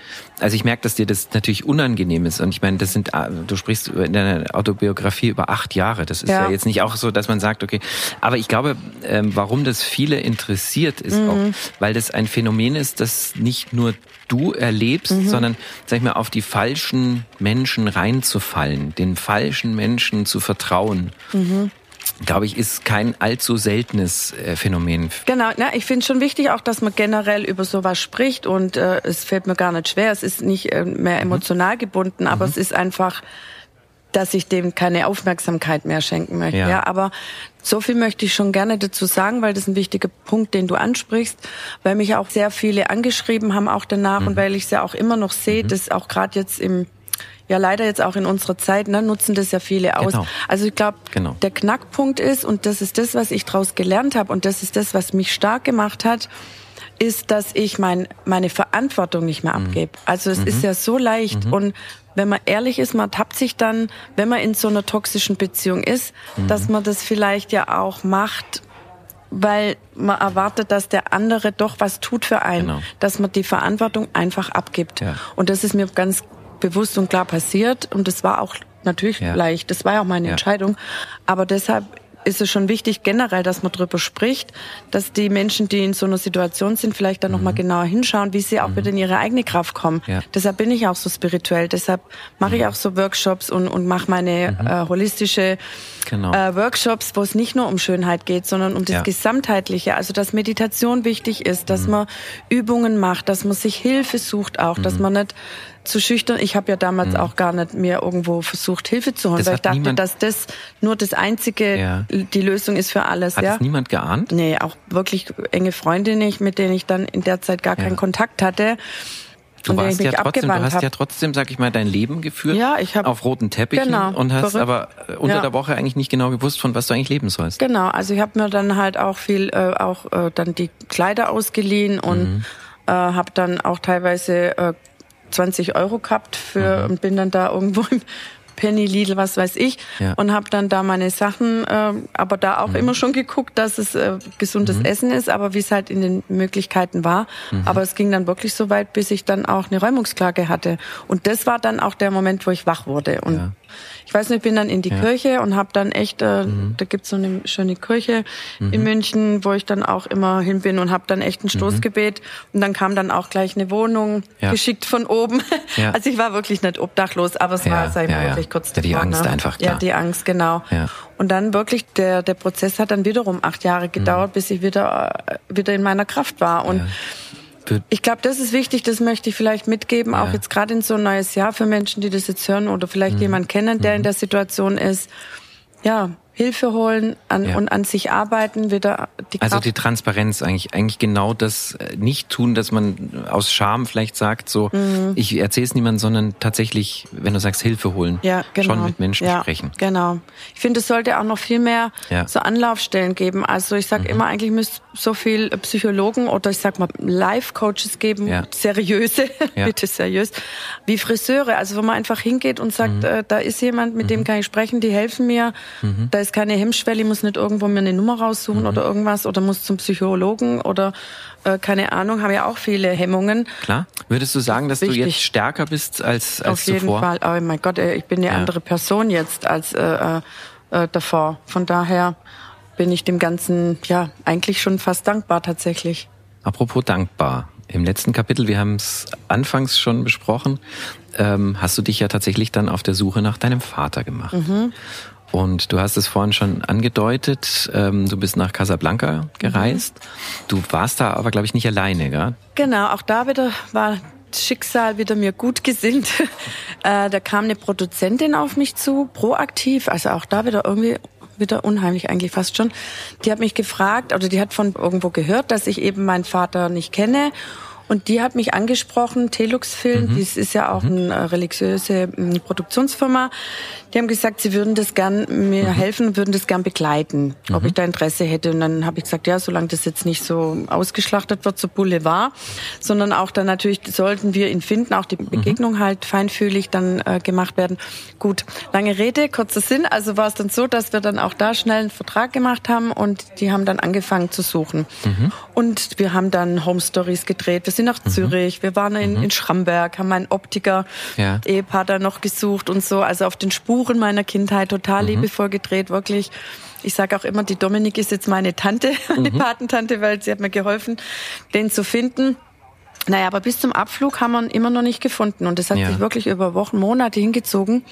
B: Also ich merke, dass dir das natürlich unangenehm ist. Und ich meine, das sind. Du sprichst in deiner Autobiografie über acht Jahre. Das ist ja, ja jetzt nicht auch so, dass man sagt, okay. Aber ich glaube, ähm, warum das viele interessiert, ist mhm. auch, weil das ein Phänomen ist, das nicht nur du erlebst, mhm. sondern sag ich mal, auf die falschen Menschen reinzufallen, den falschen Menschen zu vertrauen. Mhm glaube ich, ist kein allzu seltenes äh, Phänomen.
C: Genau, na, ich finde schon wichtig auch, dass man generell über sowas spricht und äh, es fällt mir gar nicht schwer. Es ist nicht äh, mehr mhm. emotional gebunden, aber mhm. es ist einfach, dass ich dem keine Aufmerksamkeit mehr schenken möchte. Ja. ja. aber so viel möchte ich schon gerne dazu sagen, weil das ist ein wichtiger Punkt, den du ansprichst, weil mich auch sehr viele angeschrieben haben auch danach mhm. und weil ich es ja auch immer noch sehe, mhm. dass auch gerade jetzt im ja leider jetzt auch in unserer Zeit, ne, nutzen das ja viele aus. Genau. Also ich glaube, genau. der Knackpunkt ist, und das ist das, was ich daraus gelernt habe, und das ist das, was mich stark gemacht hat, ist, dass ich mein, meine Verantwortung nicht mehr mhm. abgebe. Also es mhm. ist ja so leicht mhm. und wenn man ehrlich ist, man tappt sich dann, wenn man in so einer toxischen Beziehung ist, mhm. dass man das vielleicht ja auch macht, weil man erwartet, dass der andere doch was tut für einen, genau. dass man die Verantwortung einfach abgibt. Ja. Und das ist mir ganz bewusst und klar passiert und das war auch natürlich ja. leicht. Das war ja auch meine ja. Entscheidung. Aber deshalb ist es schon wichtig generell, dass man darüber spricht, dass die Menschen, die in so einer Situation sind, vielleicht dann mhm. nochmal genauer hinschauen, wie sie auch mhm. wieder in ihre eigene Kraft kommen. Ja. Deshalb bin ich auch so spirituell. Deshalb mache mhm. ich auch so Workshops und, und mache meine mhm. äh, holistische genau. äh, Workshops, wo es nicht nur um Schönheit geht, sondern um das ja. Gesamtheitliche. Also dass Meditation wichtig ist, dass mhm. man Übungen macht, dass man sich Hilfe sucht auch, dass mhm. man nicht zu schüchtern. Ich habe ja damals mhm. auch gar nicht mir irgendwo versucht, Hilfe zu holen, das weil ich dachte, dass das nur das einzige, ja. die Lösung ist für alles.
B: Hat
C: ja?
B: das niemand geahnt?
C: Nee, auch wirklich enge Freunde nicht, mit denen ich dann in der Zeit gar ja. keinen Kontakt hatte.
B: Du, warst ja trotzdem, du hast hab. ja trotzdem, sag ich mal, dein Leben geführt
C: ja, ich hab,
B: auf roten Teppichen
C: genau,
B: und hast verrückt. aber äh, unter ja. der Woche eigentlich nicht genau gewusst, von was du eigentlich leben sollst.
C: Genau, also ich habe mir dann halt auch viel, äh, auch äh, dann die Kleider ausgeliehen und mhm. äh, habe dann auch teilweise äh, 20 Euro gehabt für mhm. und bin dann da irgendwo im Penny, Lidl, was weiß ich. Ja. Und habe dann da meine Sachen, äh, aber da auch mhm. immer schon geguckt, dass es äh, gesundes mhm. Essen ist, aber wie es halt in den Möglichkeiten war. Mhm. Aber es ging dann wirklich so weit, bis ich dann auch eine Räumungsklage hatte. Und das war dann auch der Moment, wo ich wach wurde. Und ja ich weiß nicht, bin dann in die ja. Kirche und habe dann echt, äh, mhm. da gibt's so eine schöne Kirche mhm. in München, wo ich dann auch immer hin bin und habe dann echt ein mhm. Stoßgebet. Und dann kam dann auch gleich eine Wohnung, ja. geschickt von oben. Ja. <laughs> Also ich war wirklich nicht obdachlos, aber es war, sag ich mal, wirklich kurz
B: davor. Die Angst ne? einfach, klar.
C: Ja, die Angst, genau. Und dann wirklich, der, der Prozess hat dann wiederum acht Jahre gedauert, mhm. bis ich wieder, äh, wieder in meiner Kraft war. Und ich glaube, das ist wichtig, das möchte ich vielleicht mitgeben, ja. auch jetzt gerade in so ein neues Jahr für Menschen, die das jetzt hören oder vielleicht mhm. jemand kennen, der mhm. in der Situation ist. Ja, Hilfe holen an, ja. und an sich arbeiten, wieder
B: die also Kraft. Also die Transparenz eigentlich, eigentlich genau das äh, nicht tun, dass man aus Scham vielleicht sagt, so mhm. ich erzähle es niemandem, sondern tatsächlich, wenn du sagst Hilfe holen,
C: ja, genau.
B: schon mit Menschen
C: ja,
B: sprechen.
C: Genau. Ich finde, es sollte auch noch viel mehr ja. so Anlaufstellen geben. Also ich sage mhm. immer, eigentlich müsste so viel Psychologen oder ich sag mal Life-Coaches geben, ja. seriöse, <laughs> bitte seriös, wie Friseure. Also wo man einfach hingeht und sagt, mhm. äh, da ist jemand, mit dem mhm. kann ich sprechen, die helfen mir. Mhm. Da ist keine Hemmschwelle, ich muss nicht irgendwo mir eine Nummer raussuchen mhm. oder irgendwas oder muss zum Psychologen oder äh, keine Ahnung, habe ja auch viele Hemmungen.
B: Klar. Würdest du sagen, dass Wichtig. du jetzt stärker bist als, als
C: Auf jeden
B: zuvor?
C: Fall. Oh mein Gott, ich bin eine ja. andere Person jetzt als äh, äh, äh, davor. Von daher bin ich dem Ganzen ja eigentlich schon fast dankbar tatsächlich.
B: Apropos dankbar. Im letzten Kapitel, wir haben es anfangs schon besprochen, ähm, hast du dich ja tatsächlich dann auf der Suche nach deinem Vater gemacht. Mhm. Und du hast es vorhin schon angedeutet, ähm, du bist nach Casablanca gereist. Du warst da aber, glaube ich, nicht alleine, gell?
C: Genau, auch da wieder war Schicksal wieder mir gut gesinnt. <laughs> äh, da kam eine Produzentin auf mich zu, proaktiv, also auch da wieder irgendwie wieder unheimlich eigentlich fast schon. Die hat mich gefragt, oder die hat von irgendwo gehört, dass ich eben meinen Vater nicht kenne und die hat mich angesprochen, Telux Film, mhm. das ist ja auch mhm. eine religiöse ähm, Produktionsfirma. Die haben gesagt, sie würden das gern mir mhm. helfen, würden das gern begleiten, mhm. ob ich da Interesse hätte. Und dann habe ich gesagt, ja, solange das jetzt nicht so ausgeschlachtet wird, so Boulevard, sondern auch dann natürlich sollten wir ihn finden, auch die mhm. Begegnung halt feinfühlig dann äh, gemacht werden. Gut, lange Rede, kurzer Sinn. Also war es dann so, dass wir dann auch da schnell einen Vertrag gemacht haben und die haben dann angefangen zu suchen. Mhm. Und wir haben dann Home Stories gedreht. Wir sind nach mhm. Zürich, wir waren in, in Schramberg, haben meinen Optiker, ja. Ehepaar da noch gesucht und so. Also auf den Spuren Spuren meiner Kindheit, total mhm. liebevoll gedreht, wirklich. Ich sage auch immer, die Dominik ist jetzt meine Tante, <laughs> meine mhm. Patentante, weil sie hat mir geholfen, den zu finden. Naja, aber bis zum Abflug haben wir ihn immer noch nicht gefunden. Und das hat ja. sich wirklich über Wochen, Monate hingezogen.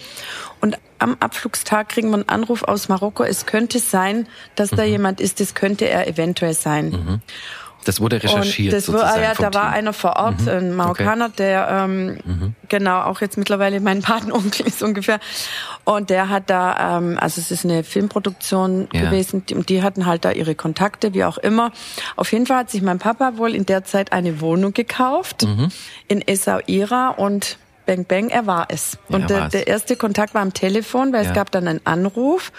C: Und am Abflugstag kriegen wir einen Anruf aus Marokko. Es könnte sein, dass mhm. da jemand ist. Das könnte er eventuell sein. Mhm.
B: Das wurde recherchiert. Und das war,
C: ja, da war einer vor Ort, mhm. ein Marokkaner, okay. der ähm, mhm. genau auch jetzt mittlerweile mein <laughs> Patenonkel ist ungefähr. Und der hat da, ähm, also es ist eine Filmproduktion ja. gewesen, und die hatten halt da ihre Kontakte, wie auch immer. Auf jeden Fall hat sich mein Papa wohl in der Zeit eine Wohnung gekauft mhm. in Essaouira und Bang Bang, er war es. Ja, und der, der, erste Kontakt war am Telefon, weil ja. es gab dann einen Anruf.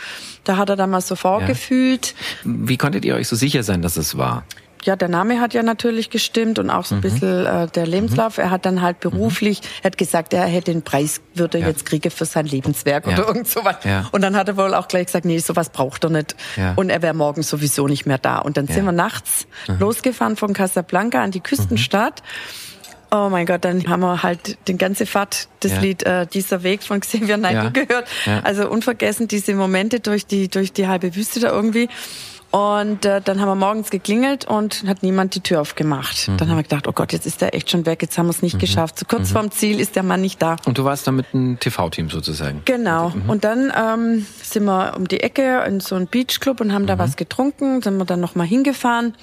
C: Da hat er dann mal so vorgefühlt.
B: Ja. Wie konntet ihr euch so sicher sein, dass es war?
C: Ja, der Name hat ja natürlich gestimmt und auch so ein mhm. bisschen äh, der Lebenslauf. Mhm. Er hat dann halt beruflich, mhm. er hat gesagt, er hätte den Preis, würde ja. jetzt kriegen für sein Lebenswerk ja. oder irgend sowas. Ja. Und dann hat er wohl auch gleich gesagt, nee, sowas braucht er nicht. Ja. Und er wäre morgen sowieso nicht mehr da. Und dann sind wir nachts mhm. losgefahren von Casablanca an die Küstenstadt. Oh mein Gott, dann haben wir halt den ganze Fahrt das ja. Lied äh, Dieser Weg von Xavier Naidoo ja. gehört. Ja. Also unvergessen diese Momente durch die durch die halbe Wüste da irgendwie. Und äh, dann haben wir morgens geklingelt und hat niemand die Tür aufgemacht. Mhm. Dann haben wir gedacht, oh Gott, jetzt ist der echt schon weg, jetzt haben wir es nicht mhm. geschafft. So kurz mhm. vorm Ziel ist der Mann nicht da.
B: Und du warst dann mit einem TV-Team sozusagen?
C: Genau. Mhm. Und dann ähm, sind wir um die Ecke in so einen Beachclub und haben da mhm. was getrunken. Sind wir dann nochmal hingefahren.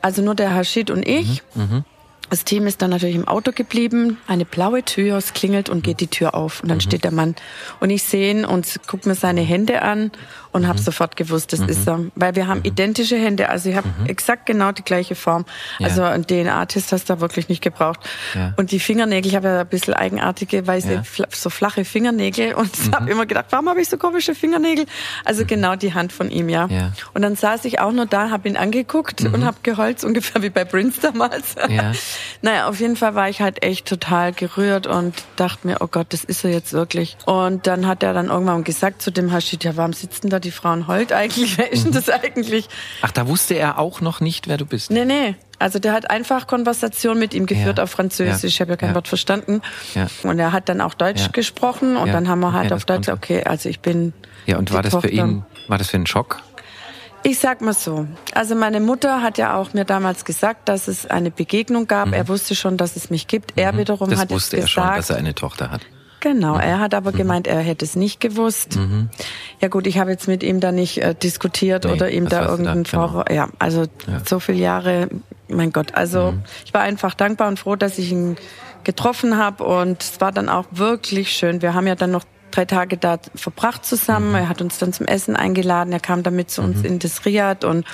C: Also nur der Hashid und ich.
B: Mhm.
C: Das Team ist dann natürlich im Auto geblieben, eine blaue Tür, es klingelt und geht die Tür auf. Und dann mhm. steht der Mann. Und ich sehe ihn und gucke mir seine Hände an und mhm. habe sofort gewusst, das mhm. ist er. Weil wir haben mhm. identische Hände, also ich habe mhm. exakt genau die gleiche Form. Ja. Also ein DNA-Test hast du da wirklich nicht gebraucht. Ja. Und die Fingernägel, ich habe ja ein bisschen eigenartige, weiße, ja. so flache Fingernägel <laughs> und mhm. habe immer gedacht, warum habe ich so komische Fingernägel? Also genau die Hand von ihm, ja. ja. Und dann saß ich auch nur da, habe ihn angeguckt und habe geholzt, <laughs> ungefähr wie bei Prince damals. Ja. naja, auf jeden Fall war ich halt echt total gerührt und dachte mir, oh Gott, das ist er jetzt wirklich. Und dann hat er dann irgendwann gesagt zu dem Hashid, ja, warum sitzen da die Frauen Holt eigentlich? <laughs> Wer ist denn das eigentlich?
B: Ach, da wusste er auch noch nicht, wer du bist?
C: Nee, nee. Also der hat einfach Konversation mit ihm geführt ja. auf Französisch. Ja. Ich habe ja kein ja. Wort verstanden. Und er hat dann auch Deutsch gesprochen und dann haben wir halt auf Deutsch, okay, also ich bin.
B: Ja, und war das Tochter. für ihn, war das für einen Schock?
C: Ich sag mal so. Also meine Mutter hat ja auch mir damals gesagt, dass es eine Begegnung gab. Mhm. Er wusste schon, dass es mich gibt. Er mhm. wiederum
B: das
C: hat
B: wusste
C: es
B: gesagt. er schon, dass er eine Tochter hat.
C: Genau, er hat aber mhm. gemeint, er hätte es nicht gewusst. Mhm. Ja gut, ich habe jetzt mit ihm da nicht äh, diskutiert nee, oder ihm da irgendeinen Vorwurf. Genau. Ja, also ja. so viele Jahre, mein Gott. Also mhm. ich war einfach dankbar und froh, dass ich ihn getroffen habe und es war dann auch wirklich schön. Wir haben ja dann noch drei Tage da verbracht zusammen. Mhm. Er hat uns dann zum Essen eingeladen. Er kam damit zu uns mhm. in das Riad und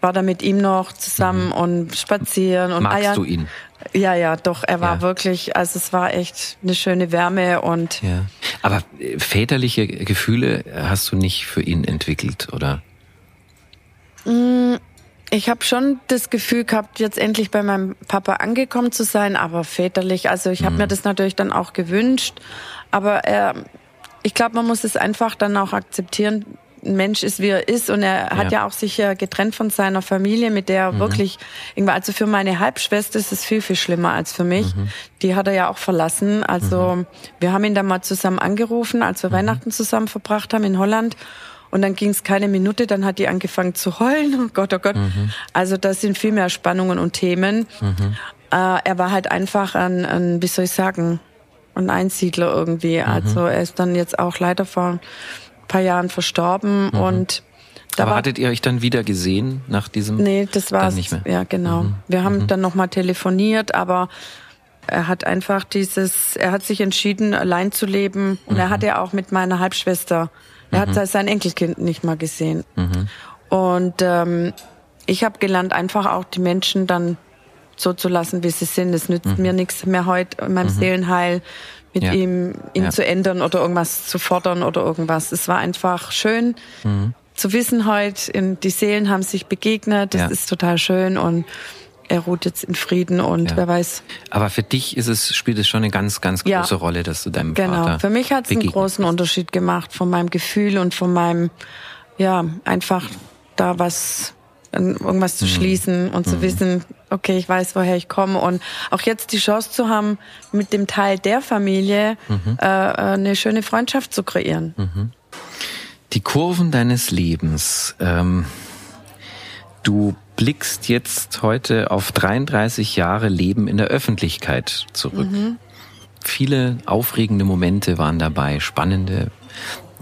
C: war da mit ihm noch zusammen mhm. und spazieren und
B: Magst eiern. du ihn?
C: Ja, ja, doch, er war ja. wirklich, also es war echt eine schöne Wärme und.
B: Ja. Aber äh, väterliche Gefühle hast du nicht für ihn entwickelt, oder?
C: Mm, ich habe schon das Gefühl gehabt, jetzt endlich bei meinem Papa angekommen zu sein, aber väterlich, also ich habe mhm. mir das natürlich dann auch gewünscht, aber er, ich glaube, man muss es einfach dann auch akzeptieren, ein Mensch ist, wie er ist. Und er ja. hat ja auch sich getrennt von seiner Familie, mit der er mhm. wirklich, also für meine Halbschwester ist es viel, viel schlimmer als für mich. Mhm. Die hat er ja auch verlassen. Also mhm. wir haben ihn dann mal zusammen angerufen, als wir mhm. Weihnachten zusammen verbracht haben in Holland. Und dann ging es keine Minute, dann hat die angefangen zu heulen. Oh Gott, oh Gott. Mhm. Also das sind viel mehr Spannungen und Themen. Mhm. Äh, er war halt einfach ein, ein, wie soll ich sagen, ein Einsiedler irgendwie. Also er ist dann jetzt auch leider vor paar Jahren verstorben mhm. und
B: da Aber hattet ihr euch dann wieder gesehen nach diesem?
C: Nee, das war nicht mehr. Ja, genau. Mhm. Wir haben mhm. dann nochmal telefoniert, aber er hat einfach dieses, er hat sich entschieden, allein zu leben. Und er mhm. hat ja auch mit meiner Halbschwester, er hat mhm. sein Enkelkind nicht mal gesehen. Mhm. Und ähm, ich habe gelernt, einfach auch die Menschen dann so zu lassen, wie sie sind. Es nützt mir nichts mehr heute in meinem Seelenheil mit ja. ihm ihn ja. zu ändern oder irgendwas zu fordern oder irgendwas. Es war einfach schön mhm. zu wissen heute, die Seelen haben sich begegnet, das ja. ist total schön und er ruht jetzt in Frieden und wer weiß.
B: Aber für dich ist es, spielt es schon eine ganz, ganz große Rolle, dass du deinem genau. Vater.
C: Genau. Für mich hat es einen großen bist. Unterschied gemacht von meinem Gefühl und von meinem, ja, einfach da was irgendwas zu mhm. schließen und zu mhm. wissen, okay, ich weiß, woher ich komme und auch jetzt die Chance zu haben, mit dem Teil der Familie mhm. äh, äh eine schöne Freundschaft zu kreieren.
B: Die Kurven deines Lebens. Ähm, du blickst jetzt heute auf 33 Jahre Leben in der Öffentlichkeit zurück. Mhm. Viele aufregende Momente waren dabei, spannende.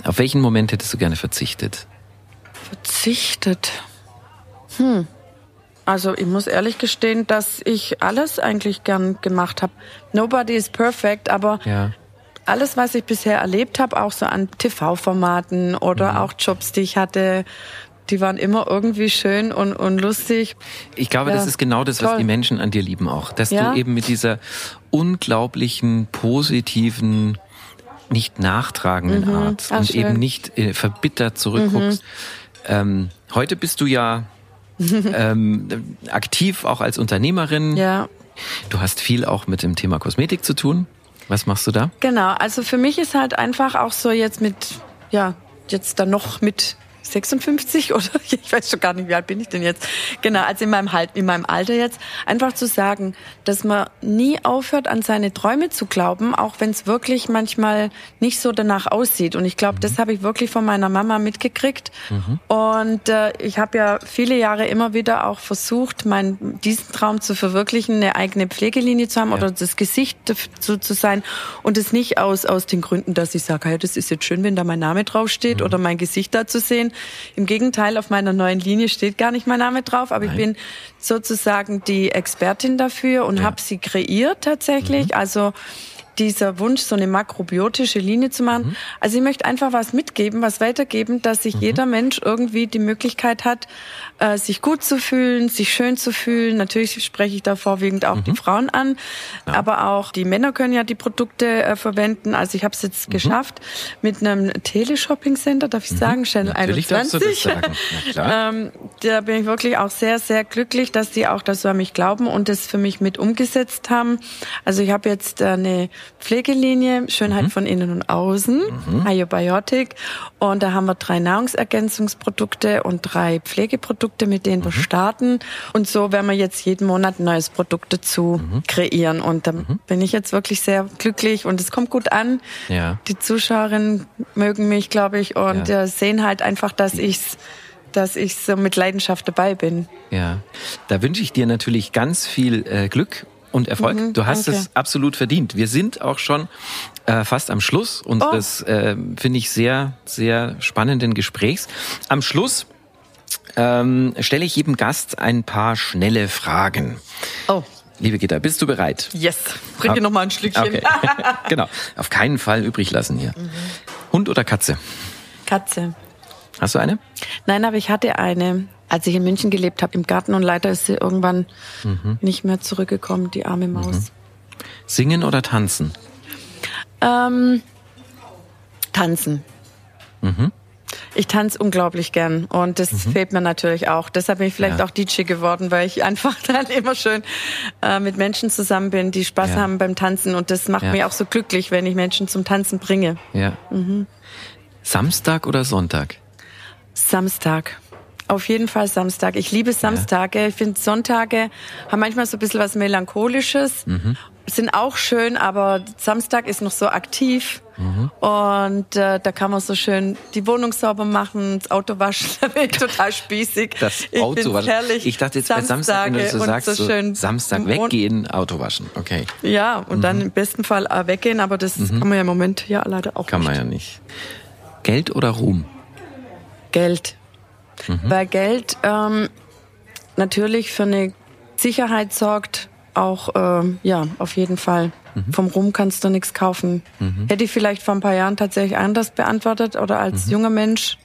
B: Auf welchen Moment hättest du gerne verzichtet?
C: Verzichtet? Hm. Also ich muss ehrlich gestehen, dass ich alles eigentlich gern gemacht habe. Nobody is perfect, aber ja. alles, was ich bisher erlebt habe, auch so an TV-Formaten oder mhm. auch Jobs, die ich hatte, die waren immer irgendwie schön und, und lustig.
B: Ich glaube, ja, das ist genau das, toll. was die Menschen an dir lieben auch. Dass ja? du eben mit dieser unglaublichen, positiven, nicht nachtragenden mhm. Art Ach, und schön. eben nicht äh, verbittert zurückguckst. Mhm. Ähm, heute bist du ja <laughs> ähm, aktiv auch als Unternehmerin.
C: Ja.
B: Du hast viel auch mit dem Thema Kosmetik zu tun. Was machst du da?
C: Genau, also für mich ist halt einfach auch so jetzt mit, ja, jetzt dann noch mit 56 oder <laughs> ich weiß schon gar nicht, wie alt bin ich denn jetzt? Genau, also in meinem, halt, in meinem Alter jetzt, einfach zu sagen, dass man nie aufhört, an seine Träume zu glauben, auch wenn es wirklich manchmal nicht so danach aussieht. Und ich glaube, mhm. das habe ich wirklich von meiner Mama mitgekriegt. Mhm. Und äh, ich habe ja viele Jahre immer wieder auch versucht, meinen diesen Traum zu verwirklichen, eine eigene Pflegelinie zu haben ja. oder das Gesicht zu, zu sein und es nicht aus aus den Gründen, dass ich sage, hey, das ist jetzt schön, wenn da mein Name draufsteht mhm. oder mein Gesicht da zu sehen, Im Gegenteil, auf meiner neuen Linie steht gar nicht mein Name drauf, aber Nein. ich bin sozusagen die Expertin dafür und ja. habe sie kreiert tatsächlich. Mhm. Also dieser Wunsch, so eine makrobiotische Linie zu machen. Mhm. Also ich möchte einfach was mitgeben, was weitergeben, dass sich mhm. jeder Mensch irgendwie die Möglichkeit hat, äh, sich gut zu fühlen, sich schön zu fühlen. Natürlich spreche ich da vorwiegend auch mhm. die Frauen an, ja. aber auch die Männer können ja die Produkte äh, verwenden. Also ich habe es jetzt mhm. geschafft mit einem Teleshopping-Center, darf ich mhm. sagen, Channel Natürlich 21. Darfst du das sagen. <laughs> ähm, da bin ich wirklich auch sehr, sehr glücklich, dass die auch das so an mich glauben und das für mich mit umgesetzt haben. Also ich habe jetzt äh, eine Pflegelinie, Schönheit mhm. von innen und außen, mhm. Ayurbayotik. Und da haben wir drei Nahrungsergänzungsprodukte und drei Pflegeprodukte, mit denen mhm. wir starten. Und so werden wir jetzt jeden Monat neues Produkt dazu mhm. kreieren. Und da mhm. bin ich jetzt wirklich sehr glücklich und es kommt gut an. Ja. Die Zuschauerinnen mögen mich, glaube ich, und ja. sehen halt einfach, dass ich's dass ich so mit Leidenschaft dabei bin.
B: Ja, da wünsche ich dir natürlich ganz viel äh, Glück und Erfolg. Mhm, du hast danke. es absolut verdient. Wir sind auch schon äh, fast am Schluss unseres, oh. äh, finde ich, sehr, sehr spannenden Gesprächs. Am Schluss ähm, stelle ich jedem Gast ein paar schnelle Fragen. Oh. Liebe Gitta, bist du bereit?
C: Yes. Bring dir noch mal ein Schlückchen. Okay. <laughs>
B: genau. Auf keinen Fall übrig lassen hier. Mhm. Hund oder Katze?
C: Katze.
B: Hast du eine?
C: Nein, aber ich hatte eine als ich in München gelebt habe, im Garten und leider ist sie irgendwann mhm. nicht mehr zurückgekommen, die arme Maus. Mhm.
B: Singen oder tanzen?
C: Ähm, tanzen. Mhm. Ich tanze unglaublich gern und das mhm. fehlt mir natürlich auch. Deshalb bin ich vielleicht ja. auch DJ geworden, weil ich <laughs> einfach dann immer schön äh, mit Menschen zusammen bin, die Spaß ja. haben beim Tanzen und das macht ja. mich auch so glücklich, wenn ich Menschen zum Tanzen bringe.
B: Ja. Mhm. Samstag oder Sonntag?
C: Samstag. Auf jeden Fall Samstag. Ich liebe Samstage. Ja. Ich finde Sonntage haben manchmal so ein bisschen was Melancholisches. Mhm. Sind auch schön, aber Samstag ist noch so aktiv. Mhm. Und äh, da kann man so schön die Wohnung sauber machen, das Auto waschen. <laughs> Da bin ich total spießig.
B: Das Auto waschen. Herrlich. Ich dachte jetzt bei Samstag, wenn du so sagst, so, so Samstag weggehen, Auto waschen. Okay.
C: Ja, und mhm. dann im besten Fall weggehen, aber das mhm. kann man ja im Moment ja leider auch
B: kann
C: nicht.
B: Kann man ja nicht. Geld oder Ruhm?
C: Geld. Mhm. Weil Geld ähm, natürlich für eine Sicherheit sorgt, auch ähm, ja, auf jeden Fall. Mhm. Vom Ruhm kannst du nichts kaufen. Mhm. Hätte ich vielleicht vor ein paar Jahren tatsächlich anders beantwortet oder als mhm. junger Mensch.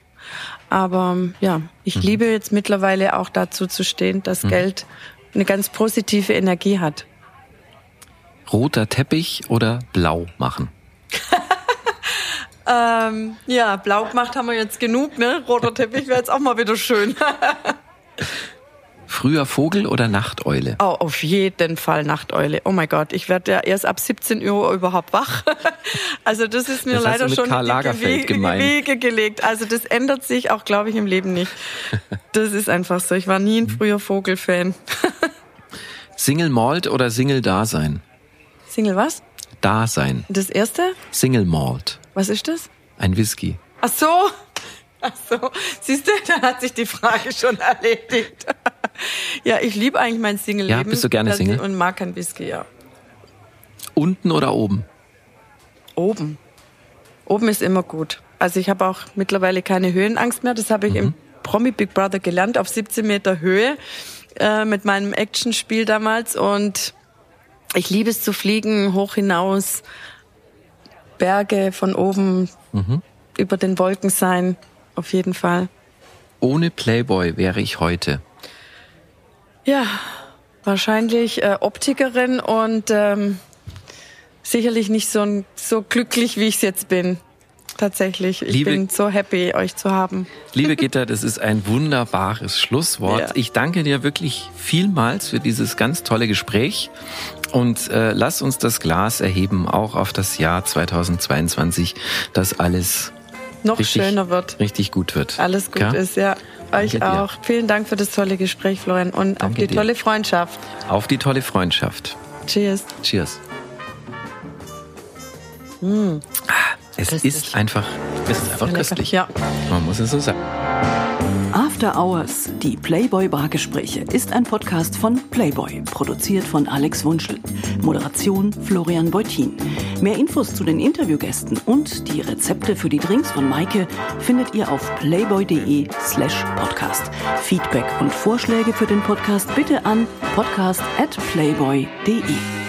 C: Aber ja, ich mhm. liebe jetzt mittlerweile auch dazu zu stehen, dass mhm. Geld eine ganz positive Energie hat.
B: Roter Teppich oder blau machen? <laughs>
C: Ähm, ja, blau gemacht haben wir jetzt genug, ne? Roter Teppich wäre jetzt auch mal wieder schön. <laughs>
B: Früher Vogel oder Nachteule?
C: Oh, auf jeden Fall Nachteule. Oh mein Gott, ich werde ja erst ab 17 Uhr überhaupt wach. <laughs> Also das ist mir das leider schon
B: Karl Lagerfeld
C: in die Wege, Wege gelegt. Also das ändert sich auch, glaube ich, im Leben nicht. Das ist einfach so. Ich war nie ein mhm. früher Vogel-Fan. <laughs>
B: Single Malt oder Single Dasein?
C: Single was?
B: Dasein.
C: Das erste?
B: Single Malt.
C: Was ist das?
B: Ein Whisky.
C: Ach so. Ach so. Siehst du, dann hat sich die Frage schon erledigt. ja, ich liebe eigentlich mein Single-Leben.
B: Ja, bist du gerne Single?
C: Und mag kein Whisky, ja.
B: Unten oder oben?
C: Oben. Oben ist immer gut. Also ich habe auch mittlerweile keine Höhenangst mehr. Das habe ich mhm. im Promi Big Brother gelernt, auf 17 Meter Höhe äh, mit meinem Actionspiel damals. Und ich liebe es zu fliegen, hoch hinaus, Berge von oben mhm. über den Wolken sein, auf jeden Fall.
B: Ohne Playboy wäre ich heute.
C: Ja, wahrscheinlich äh, Optikerin und ähm, sicherlich nicht so, so glücklich, wie ich es jetzt bin tatsächlich. Ich liebe, bin so happy, euch zu haben.
B: Liebe <laughs> Gitta, das ist ein wunderbares Schlusswort. Ja. Ich danke dir wirklich vielmals für dieses ganz tolle Gespräch und äh, lass uns das Glas erheben, auch auf das Jahr 2022, dass alles
C: noch richtig, schöner wird.
B: Richtig gut wird.
C: Alles gut ja? ist, ja. Euch auch. Vielen Dank für das tolle Gespräch, Florian, und danke auf die dir. tolle Freundschaft.
B: Auf die tolle Freundschaft.
C: Cheers.
B: Cheers. Mm. Es ist einfach, es ist einfach köstlich.
C: Ja.
B: Man muss es so sein.
A: After Hours, die Playboy-Bargespräche, ist ein Podcast von Playboy, produziert von Alex Wunschel. Moderation Florian Beutin. Mehr Infos zu den Interviewgästen und die Rezepte für die Drinks von Maike findet ihr auf playboy.de slash podcast. Feedback und Vorschläge für den Podcast bitte an podcast at playboy.de.